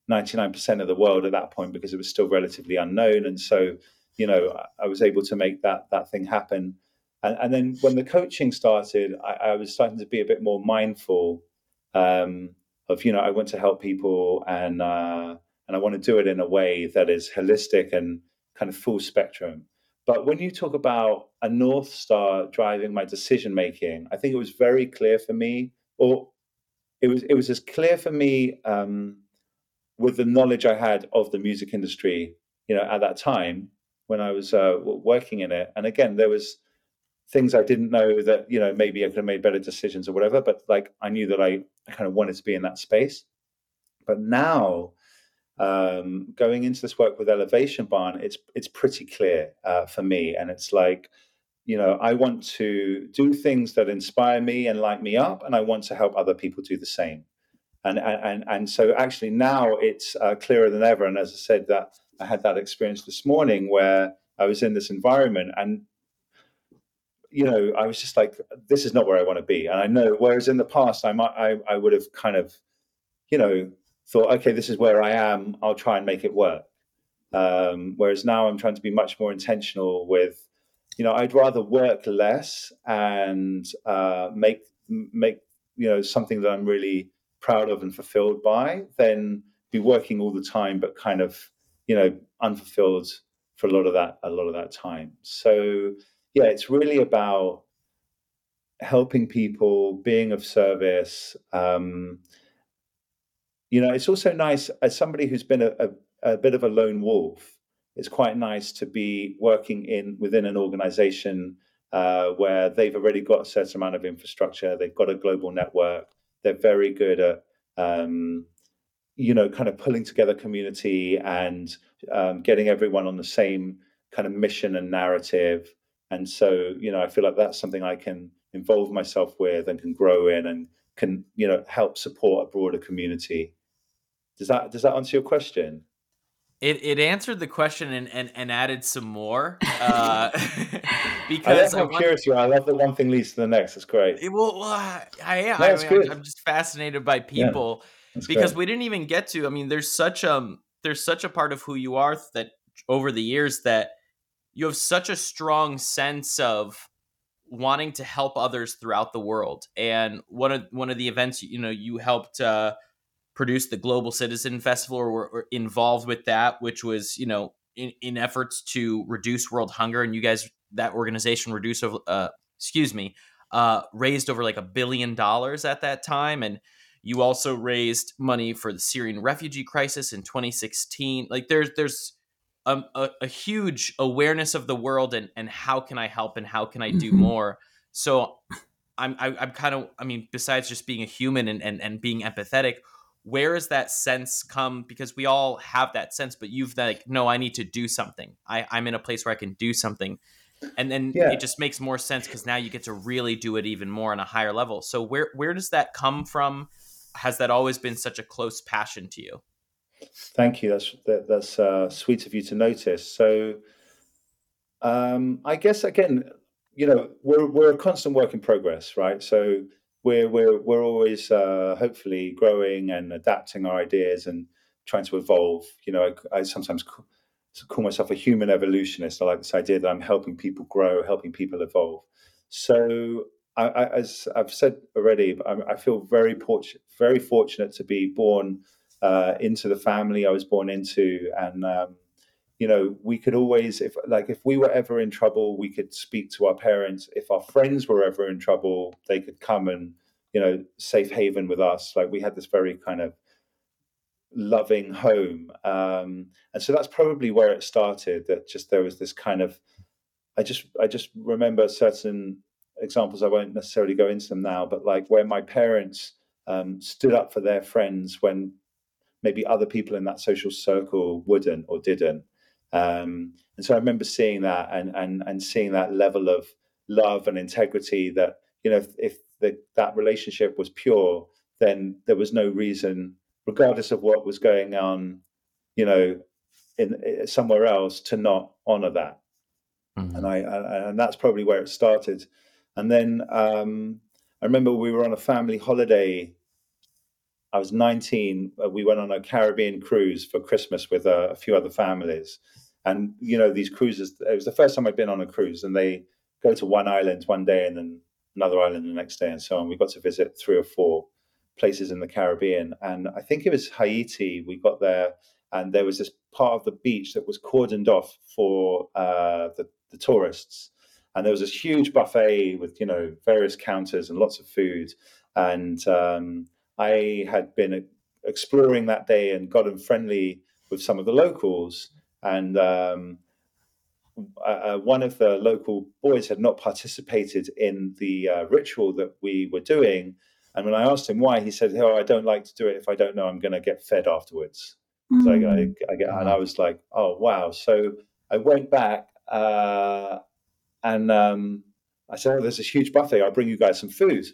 99% of the world at that point because it was still relatively unknown, and so, you know, I was able to make that that thing happen. And, and then when the coaching started, I, I, was starting to be a bit more mindful um, of, you know, I want to help people and. Uh, and I want to do it in a way that is holistic and kind of full spectrum. But when you talk about a North Star driving my decision making, I think it was very clear for me, or it was it was as clear for me um, with the knowledge I had of the music industry, you know, at that time when I was uh, working in it. And again, there was things I didn't know that you know maybe I could have made better decisions or whatever. But like I knew that I, I kind of wanted to be in that space. But now um, going into this work with Elevation Barn, it's it's pretty clear uh, for me, and it's like, you know, I want to do things that inspire me and light me up, and I want to help other people do the same. And and and so actually now it's uh, clearer than ever. And as I said, that I had that experience this morning where I was in this environment and you know, I was just like, this is not where I want to be. And I know, whereas in the past, I might, I, I would have kind of, you know, thought, okay, this is where I am. I'll try and make it work. Um, whereas now I'm trying to be much more intentional with, you know, I'd rather work less and uh, make make you know something that I'm really proud of and fulfilled by than be working all the time, but kind of you know unfulfilled for a lot of that a lot of that time. So yeah, it's really about helping people, being of service. Um, you know, it's also nice as somebody who's been a, a, a bit of a lone wolf. It's quite nice to be working in within an organization uh, where they've already got a certain amount of infrastructure. They've got a global network. They're very good at, um, you know, kind of pulling together community and um, getting everyone on the same kind of mission and narrative. And so, you know, I feel like that's something I can involve myself with and can grow in and can, you know, help support a broader community. Does that does that answer your question? It, it answered the question and, and, and added some more uh, because I am curious you. I love that one thing leads to the next. It's great. It, well, well, I, I am. No, I mean, I'm just fascinated by people yeah, because great. we didn't even get to. I mean, there's such um there's such a part of who you are that over the years that you have such a strong sense of wanting to help others throughout the world. And one of one of the events you know you helped. Uh, produced the Global Citizen Festival or were involved with that, which was, you know, in, in efforts to reduce world hunger. And you guys, that organization reduced, uh, excuse me, uh, raised over like a billion dollars at that time. And You also raised money for the Syrian refugee crisis in 2016. Like there's there's a, a, a, huge awareness of the world and and how can I help and how can I do mm-hmm. more. So I'm I, am i am kind of I mean besides just being a human and, and and being empathetic, where is that sense come? Because we all have that sense but you've like no i need to do something. I, i'm in a place where i can do something. And then yeah. it just makes more sense because now you get to really do it even more on a higher level. So where where does that come from? Has that always been such a close passion to you? Thank you. That's that, that's uh, sweet of you to notice. So um, i guess again you know we're, we're a constant work in progress right? So we're we're we're always uh, hopefully growing and adapting our ideas and trying to evolve. You know, I, I sometimes call, call myself a human evolutionist. I like this idea that I'm helping people grow, helping people evolve. So, I, I, as I've said already, I, feel very fortunate, very fortunate to be born uh, into the family I was born into, and um, you know, we could always, if like, if we were ever in trouble, we could speak to our parents. If our friends were ever in trouble, they could come and, you know, safe haven with us. Like we had this very kind of loving home, um, and so that's probably where it started. That just there was this kind of, I just I just remember certain examples. I won't necessarily go into them now, but like where my parents um, stood up for their friends when maybe other people in that social circle wouldn't or didn't. Um, and so I remember seeing that and, and, and seeing that level of love and integrity that, you know, if, if the, that relationship was pure, then there was no reason, regardless of what was going on, you know, in, in somewhere else to not honor that. Mm-hmm. And I, I, and that's probably where it started. And then um, I remember we were on a family holiday I was 19. Uh, we went on a Caribbean cruise for Christmas with uh, a few other families. And, you know, these cruises, it was the first time I'd been on a cruise, and they go to one island one day and then another island the next day and so on. We got to visit three or four places in the Caribbean. And I think it was Haiti. We got there, and there was this part of the beach that was cordoned off for uh, the, the tourists. And there was this huge buffet with, you know, various counters and lots of food. And um, I had been exploring that day and gotten friendly with some of the locals. And um, uh, one of the local boys had not participated in the uh, ritual that we were doing. And when I asked him why, he said, "Oh, I don't like to do it if I don't know I'm going to get fed afterwards." Mm. So I, I, I, get, and I was like, "Oh, wow!" So I went back uh, and um, I said, "Oh, there's this huge buffet. I'll bring you guys some food."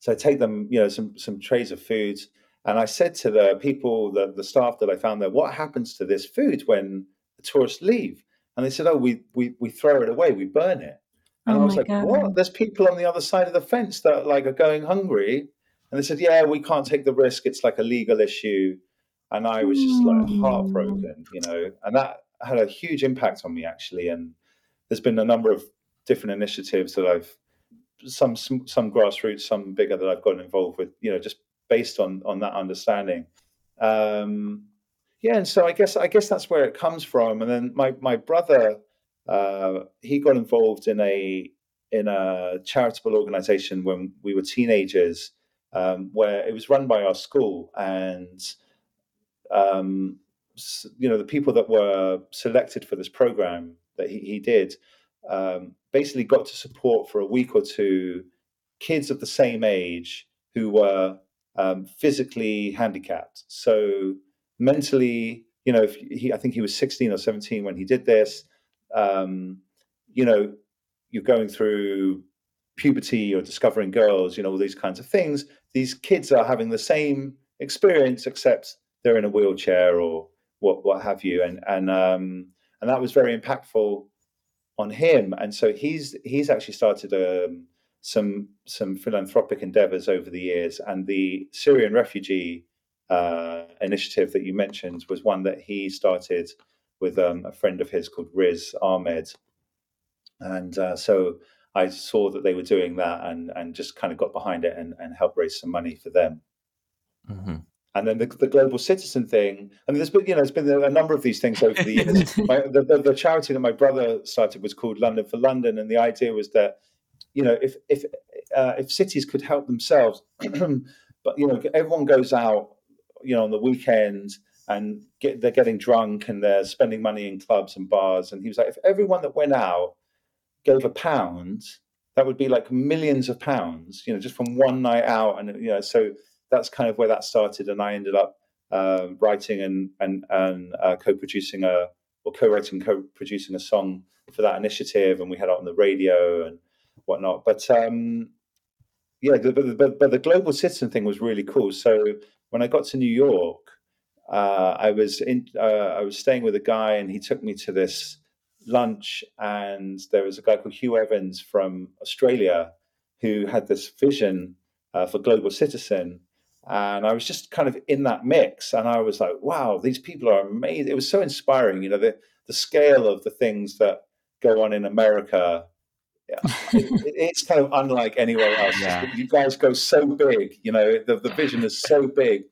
So I take them, you know, some some trays of food, and I said to the people, the the staff that I found there, what happens to this food when the tourists leave? And they said, oh, we we we throw it away, we burn it. And oh I was like, God. what? There's people on the other side of the fence that like are going hungry. And they said, yeah, we can't take the risk. It's like a legal issue. And I was just like hmm. heartbroken, you know, and that had a huge impact on me actually. And there's been a number of different initiatives that I've some, some some grassroots, some bigger that I've gotten involved with. You know, just based on on that understanding. Um, yeah, and so I guess I guess that's where it comes from. And then my my brother, uh, he got involved in a in a charitable organization when we were teenagers, um, where it was run by our school, and um, you know the people that were selected for this program that he, he did um, basically got to support for a week or two kids of the same age who were um, physically handicapped. So mentally, you know, he, I think he was 16 or 17 when he did this. Um, you know, you're going through puberty or discovering girls, you know, all these kinds of things. These kids are having the same experience, except they're in a wheelchair or what, what have you. And and um, and that was very impactful on him, and so he's he's actually started um, some some philanthropic endeavors over the years, and the Syrian refugee uh, initiative that you mentioned was one that he started with um, a friend of his called Riz Ahmed, and uh, so I saw that they were doing that and and just kind of got behind it and, and helped raise some money for them. Mm-hmm. And then the, the, global citizen thing. I mean, there's been you know there's been a number of these things over the years. my, the, the, the, charity that my brother started was called London for London, and the idea was that you know if if uh, if cities could help themselves but you know, everyone goes out, you know, on the weekend and get, they're getting drunk and they're spending money in clubs and bars. And he was like, if everyone that went out gave a pound, that would be like millions of pounds, you know, just from one night out. And you know, so that's kind of where that started. And I ended up uh, writing and and and uh, co-producing a or co-writing, co-producing a song for that initiative, and we had it on the radio and whatnot. But um, yeah, the, but, but the global citizen thing was really cool. So when I got to New York, uh, I was in, uh, I was staying with a guy, and he took me to this lunch, and there was a guy called Hugh Evans from Australia who had this vision uh, for Global Citizen, and I was just kind of in that mix, and I was like, "Wow, these people are amazing!" It was so inspiring, you know, the the scale of the things that go on in America. Yeah, it, it's kind of unlike anywhere else. Yeah. You guys go so big, you know, the, the vision is so big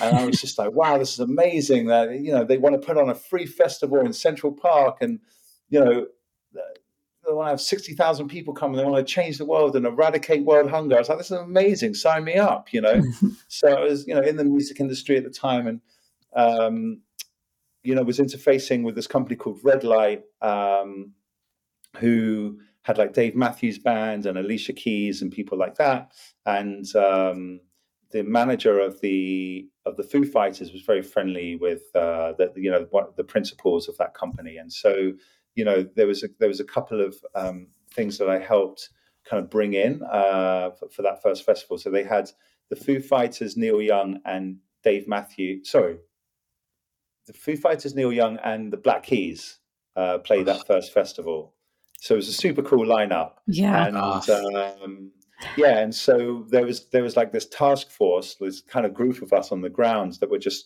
and I was just like, wow, this is amazing that, you know, they want to put on a free festival in Central Park and, you know, they want to have 60,000 people come and they want to change the world and eradicate world hunger. I was like, this is amazing. Sign me up, you know? so I was, you know, in the music industry at the time and, um, you know, was interfacing with this company called Red Light, um, who had like Dave Matthews Band and Alicia Keys and people like that. And, um, the manager of the of the Foo Fighters was very friendly with uh, the you know what, the principals of that company, and so you know there was a, there was a couple of um, things that I helped kind of bring in uh, for, for, that first festival. So they had the Foo Fighters, Neil Young, and Dave Matthew. Sorry, the Foo Fighters, Neil Young, and the Black Keys uh, played that first festival. So it was a super cool lineup. Yeah, and um, yeah and so there was there was like this task force this kind of group of us on the grounds that were just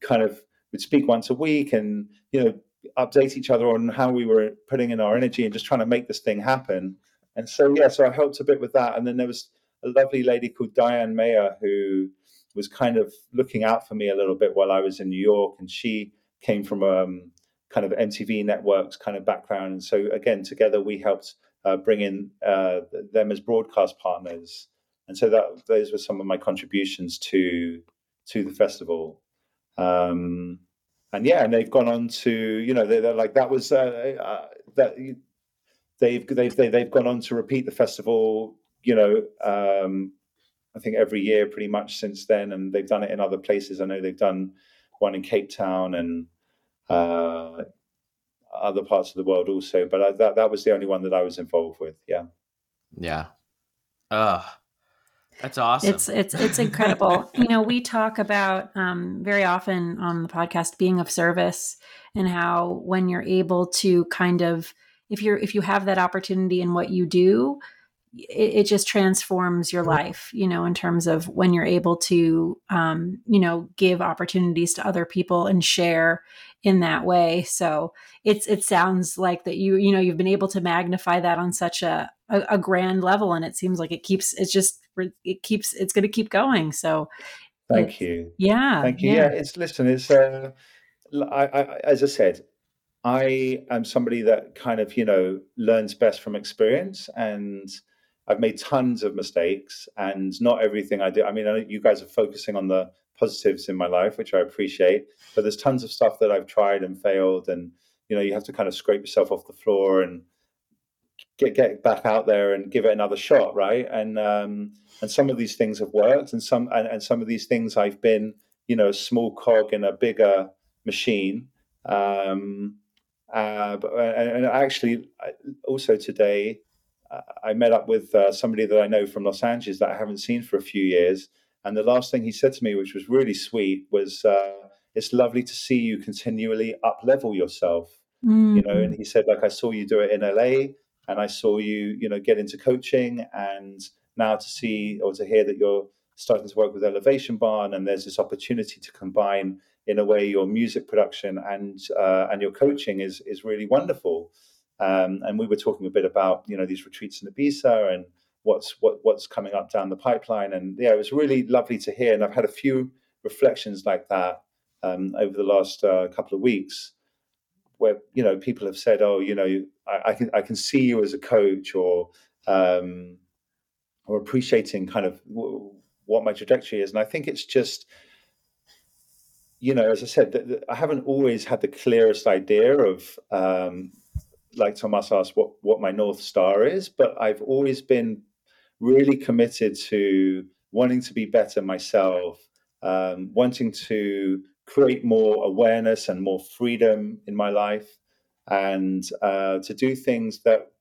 kind of would speak once a week and you know update each other on how we were putting in our energy and just trying to make this thing happen. And so yeah so i helped a bit with that. And then there was a lovely lady called diane mayer who was kind of looking out for me a little bit while i was in new york. And she came from um, kind of mtv networks kind of background and so again together we helped uh, bring in uh, them as broadcast partners, and so that those were some of my contributions to to the festival. Um, and yeah, and they've gone on to you know they're, they're like that was uh, uh that they've they've they've gone on to repeat the festival. You know, um, I think every year pretty much since then, and they've done it in other places. I know they've done one in Cape Town and uh, other parts of the world also. But I, that that was the only one that I was involved with. Yeah. Yeah. Uh that's awesome. It's it's it's incredible. you know, we talk about um, very often on the podcast being of service and how when you're able to kind of if you're if you have that opportunity in what you do, it, it, just transforms your life you know in terms of when you're able to um, you know give opportunities to other people and share in that way so it's it sounds like that you you know you've been able to magnify that on such a a, a grand level and it seems like it keeps it's just it keeps it's going to keep going so thank you yeah thank you yeah, yeah it's listen it's uh I, I as i said I am somebody that kind of, you know, learns best from experience. And I've made tons of mistakes, and not everything I do. I mean, I know you guys are focusing on the positives in my life, which I appreciate. But there's tons of stuff that I've tried and failed, and you know, you have to kind of scrape yourself off the floor and get get back out there and give it another shot, right? And um, and some of these things have worked, and some and, and some of these things I've been, you know, a small cog in a bigger machine. Um, uh, but, and, actually, also today, I met up with uh, somebody that I know from Los Angeles that I haven't seen for a few years. And the last thing he said to me, which was really sweet, was, uh, "It's lovely to see you continually up level yourself." Mm-hmm. You know, and mm. he said, like, I saw you do it in LA, and I saw you, you know, get into coaching, and now to see or to hear that you're starting to work with Elevation Barn, and there's this opportunity to combine, in a way, your music production and uh, and your coaching is is really wonderful. Um, and we were talking a bit about you know these retreats in Ibiza and what's what, what's coming up down the pipeline. And yeah, it was really lovely to hear. And I've had a few reflections like that um, over the last uh, couple of weeks, where you know people have said, "Oh, you know, I, I can I can see you as a coach," or um, or appreciating kind of what my trajectory is, and I think it's just you know, as I said, I haven't always had the clearest idea of, um, like Thomas asked, what what my north star is, but I've always been really committed to wanting to be better myself, um, wanting to create more awareness and more freedom in my life, and uh, to do things that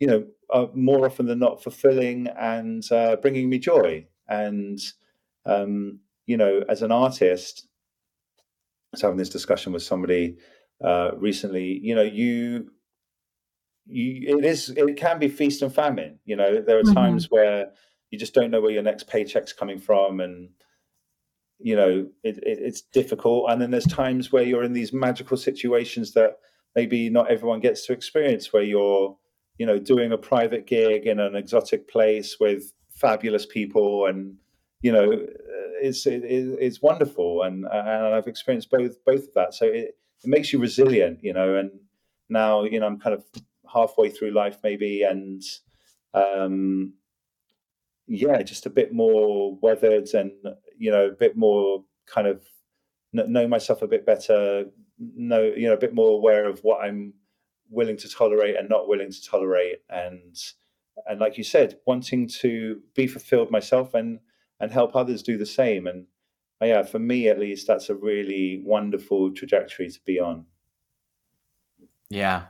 you know are more often than not fulfilling and uh, bringing me joy. And um, you know, as an artist, I was having this discussion with somebody uh, recently. You know, you you it is it can be feast and famine. You know, there are mm-hmm. times where you just don't know where your next paycheck's coming from, and you know it, it, it's difficult. And then there's times where you're in these magical situations that maybe not everyone gets to experience, where you're you know doing a private gig in an exotic place with fabulous people and you know it's it, it's wonderful, and and I've experienced both both of that. So it, it makes you resilient, you know. And now you know I'm kind of halfway through life maybe, and um, yeah, just a bit more weathered, and you know, a bit more kind of know myself a bit better, know you know a bit more aware of what I'm willing to tolerate and not willing to tolerate, and and like you said, wanting to be fulfilled myself and and help others do the same. And uh, yeah, for me at least, that's a really wonderful trajectory to be on. Yeah,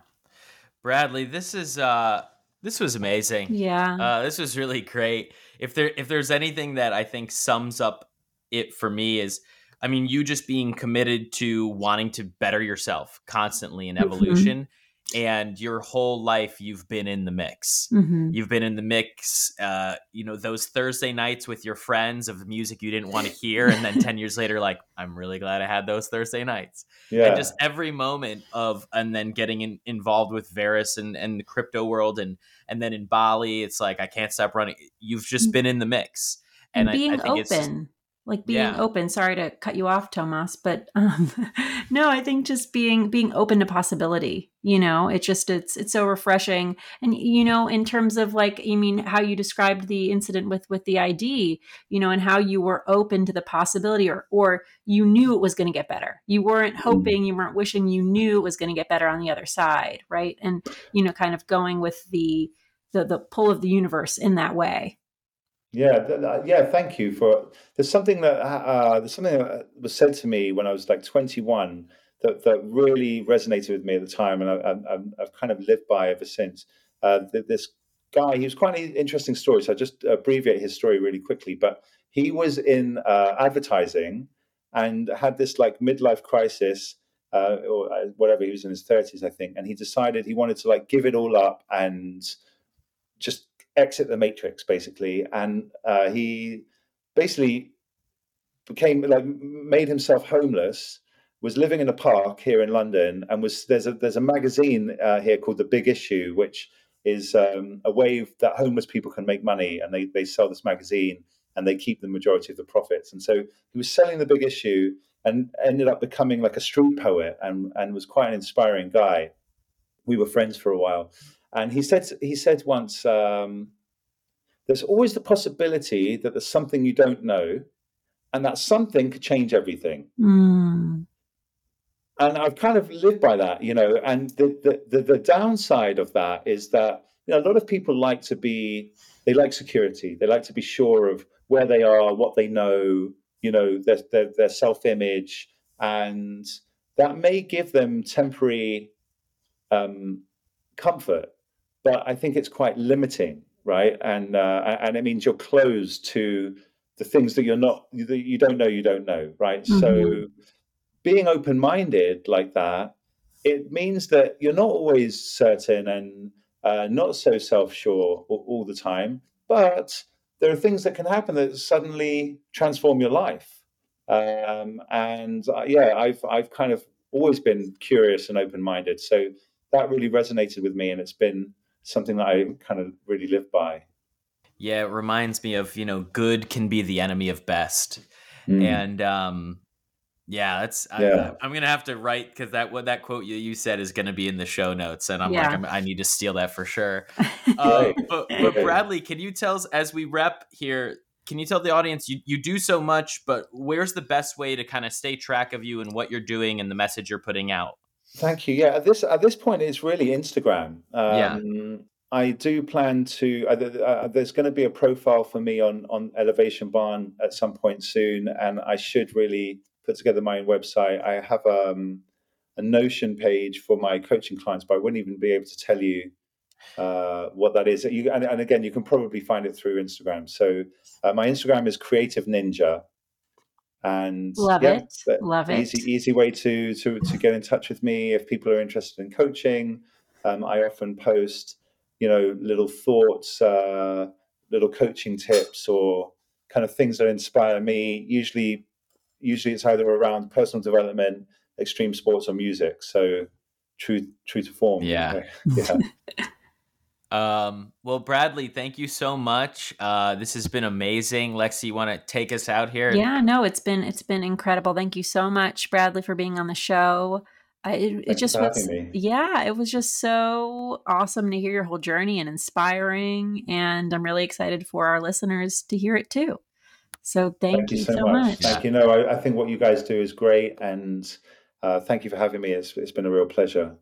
Bradley, this is uh, this was amazing. Yeah, uh, this was really great. If there if there's anything that I think sums up it for me is. I mean, you just being committed to wanting to better yourself constantly in mm-hmm. evolution. And your whole life you've been in the mix. Mm-hmm. You've been in the mix, uh, you know, those Thursday nights with your friends of the music you didn't want to hear, and then ten years later, like, I'm really glad I had those Thursday nights. Yeah. And just every moment of, and then getting in, involved with Verus and, and the crypto world, and and then in Bali, it's like I can't stop running. You've just mm. been in the mix, and, and being I, I open like being yeah. open. Sorry to cut you off tomas but um, no i think just being being open to possibility you know? It just it's it's so refreshing. And you know in terms of like i mean how you described the incident with with the id you know and how you were open to the possibility or or you knew it was going to get better. You weren't mm. hoping you weren't wishing you knew it was going to get better on the other side right? And you know kind of going with the the the pull of the universe in that way yeah, yeah. Thank you for. There's something that uh, there's something that was said to me when I was like 21 that that really resonated with me at the time, and I, have kind of lived by ever since. Uh, this guy, he was quite an interesting story. So I just abbreviate his story really quickly. But he was in uh, advertising and had this like midlife crisis. Uh, or uh, whatever he was in his 30s, I think, and he decided he wanted to like give it all up and just exit the matrix basically, and uh, he basically became like made himself homeless. Was living in a park here in London, and was there's a there's a magazine uh, here called The Big Issue, which is um, a way that homeless people can make money, and they they sell this magazine and they keep the majority of the profits. And so he was selling the big issue and ended up becoming like a street poet and and was quite an inspiring guy. We were friends for a while, and he said he said once, um, "There's always the possibility that there's something you don't know, and that something could change everything." Mm. And I've kind of lived by that, you know. And the, the the, the downside of that is that you know a lot of people like to be they like security. They like to be sure of where they are, what they know, you know, their their, their self image, and that may give them temporary um, comfort but I think it's quite limiting, right? And uh, and it means you're closed to the things that you're not that you don't know you don't know, right? Mm-hmm. So being open minded like that, it means that you're not always certain and uh, not so self sure all, all, the time, but there are things that can happen that suddenly transform your life. Um, and uh, yeah, I've I've kind of always been curious and open minded, so that really resonated with me, and it's been something that I kind of really live by. Yeah, it reminds me of, you know, good can be the enemy of best. Mm. And um yeah, that's yeah. I, am gonna have to write because that what that quote you, you said is gonna be in the show notes, and I'm yeah. like I'm, i need to steal that for sure. uh, but, but Bradley, can you tell us as we wrap here? can you tell the audience you, you do so much, but where's the best way to kind of stay track of you and what you're doing and the message you're putting out? Thank you. Yeah, at this at this point, it's really Instagram. Um, yeah. I do plan to. Uh, uh, there's going to be a profile for me on on Elevation Barn at some point soon, and I should really put together my own website. I have um, a Notion page for my coaching clients, but I wouldn't even be able to tell you uh, what that is. You, and, and, again, you can probably find it through Instagram. So uh, my Instagram is Creative Ninja, and love yeah, it, love easy, it. Easy way to to to get in touch with me if people are interested in coaching. Um, I often post, you know, little thoughts, uh, little coaching tips, or kind of things that inspire me. Usually, usually it's either around personal development, extreme sports, or music. So true, true to form. Yeah, yeah. Um, well, Bradley, thank you so much. Uh, this has been amazing. Lexi, you want to take us out here? Yeah, no, it's been it's been incredible. Thank you so much, Bradley, for being on the show. I, it, it just was, yeah, it was just so awesome to hear your whole journey and inspiring. And I'm really excited for our listeners to hear it too. So thank, thank you, you, so, so much. much. Thank you. No, I, I, think what you guys do is great, and uh, thank you for having me. It's, it's been a real pleasure.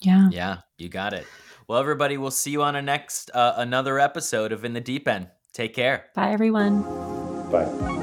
Yeah. Yeah, you got it. Well, everybody, we'll see you on a next uh, another episode of In the Deep End. Take care. Bye, everyone. Bye.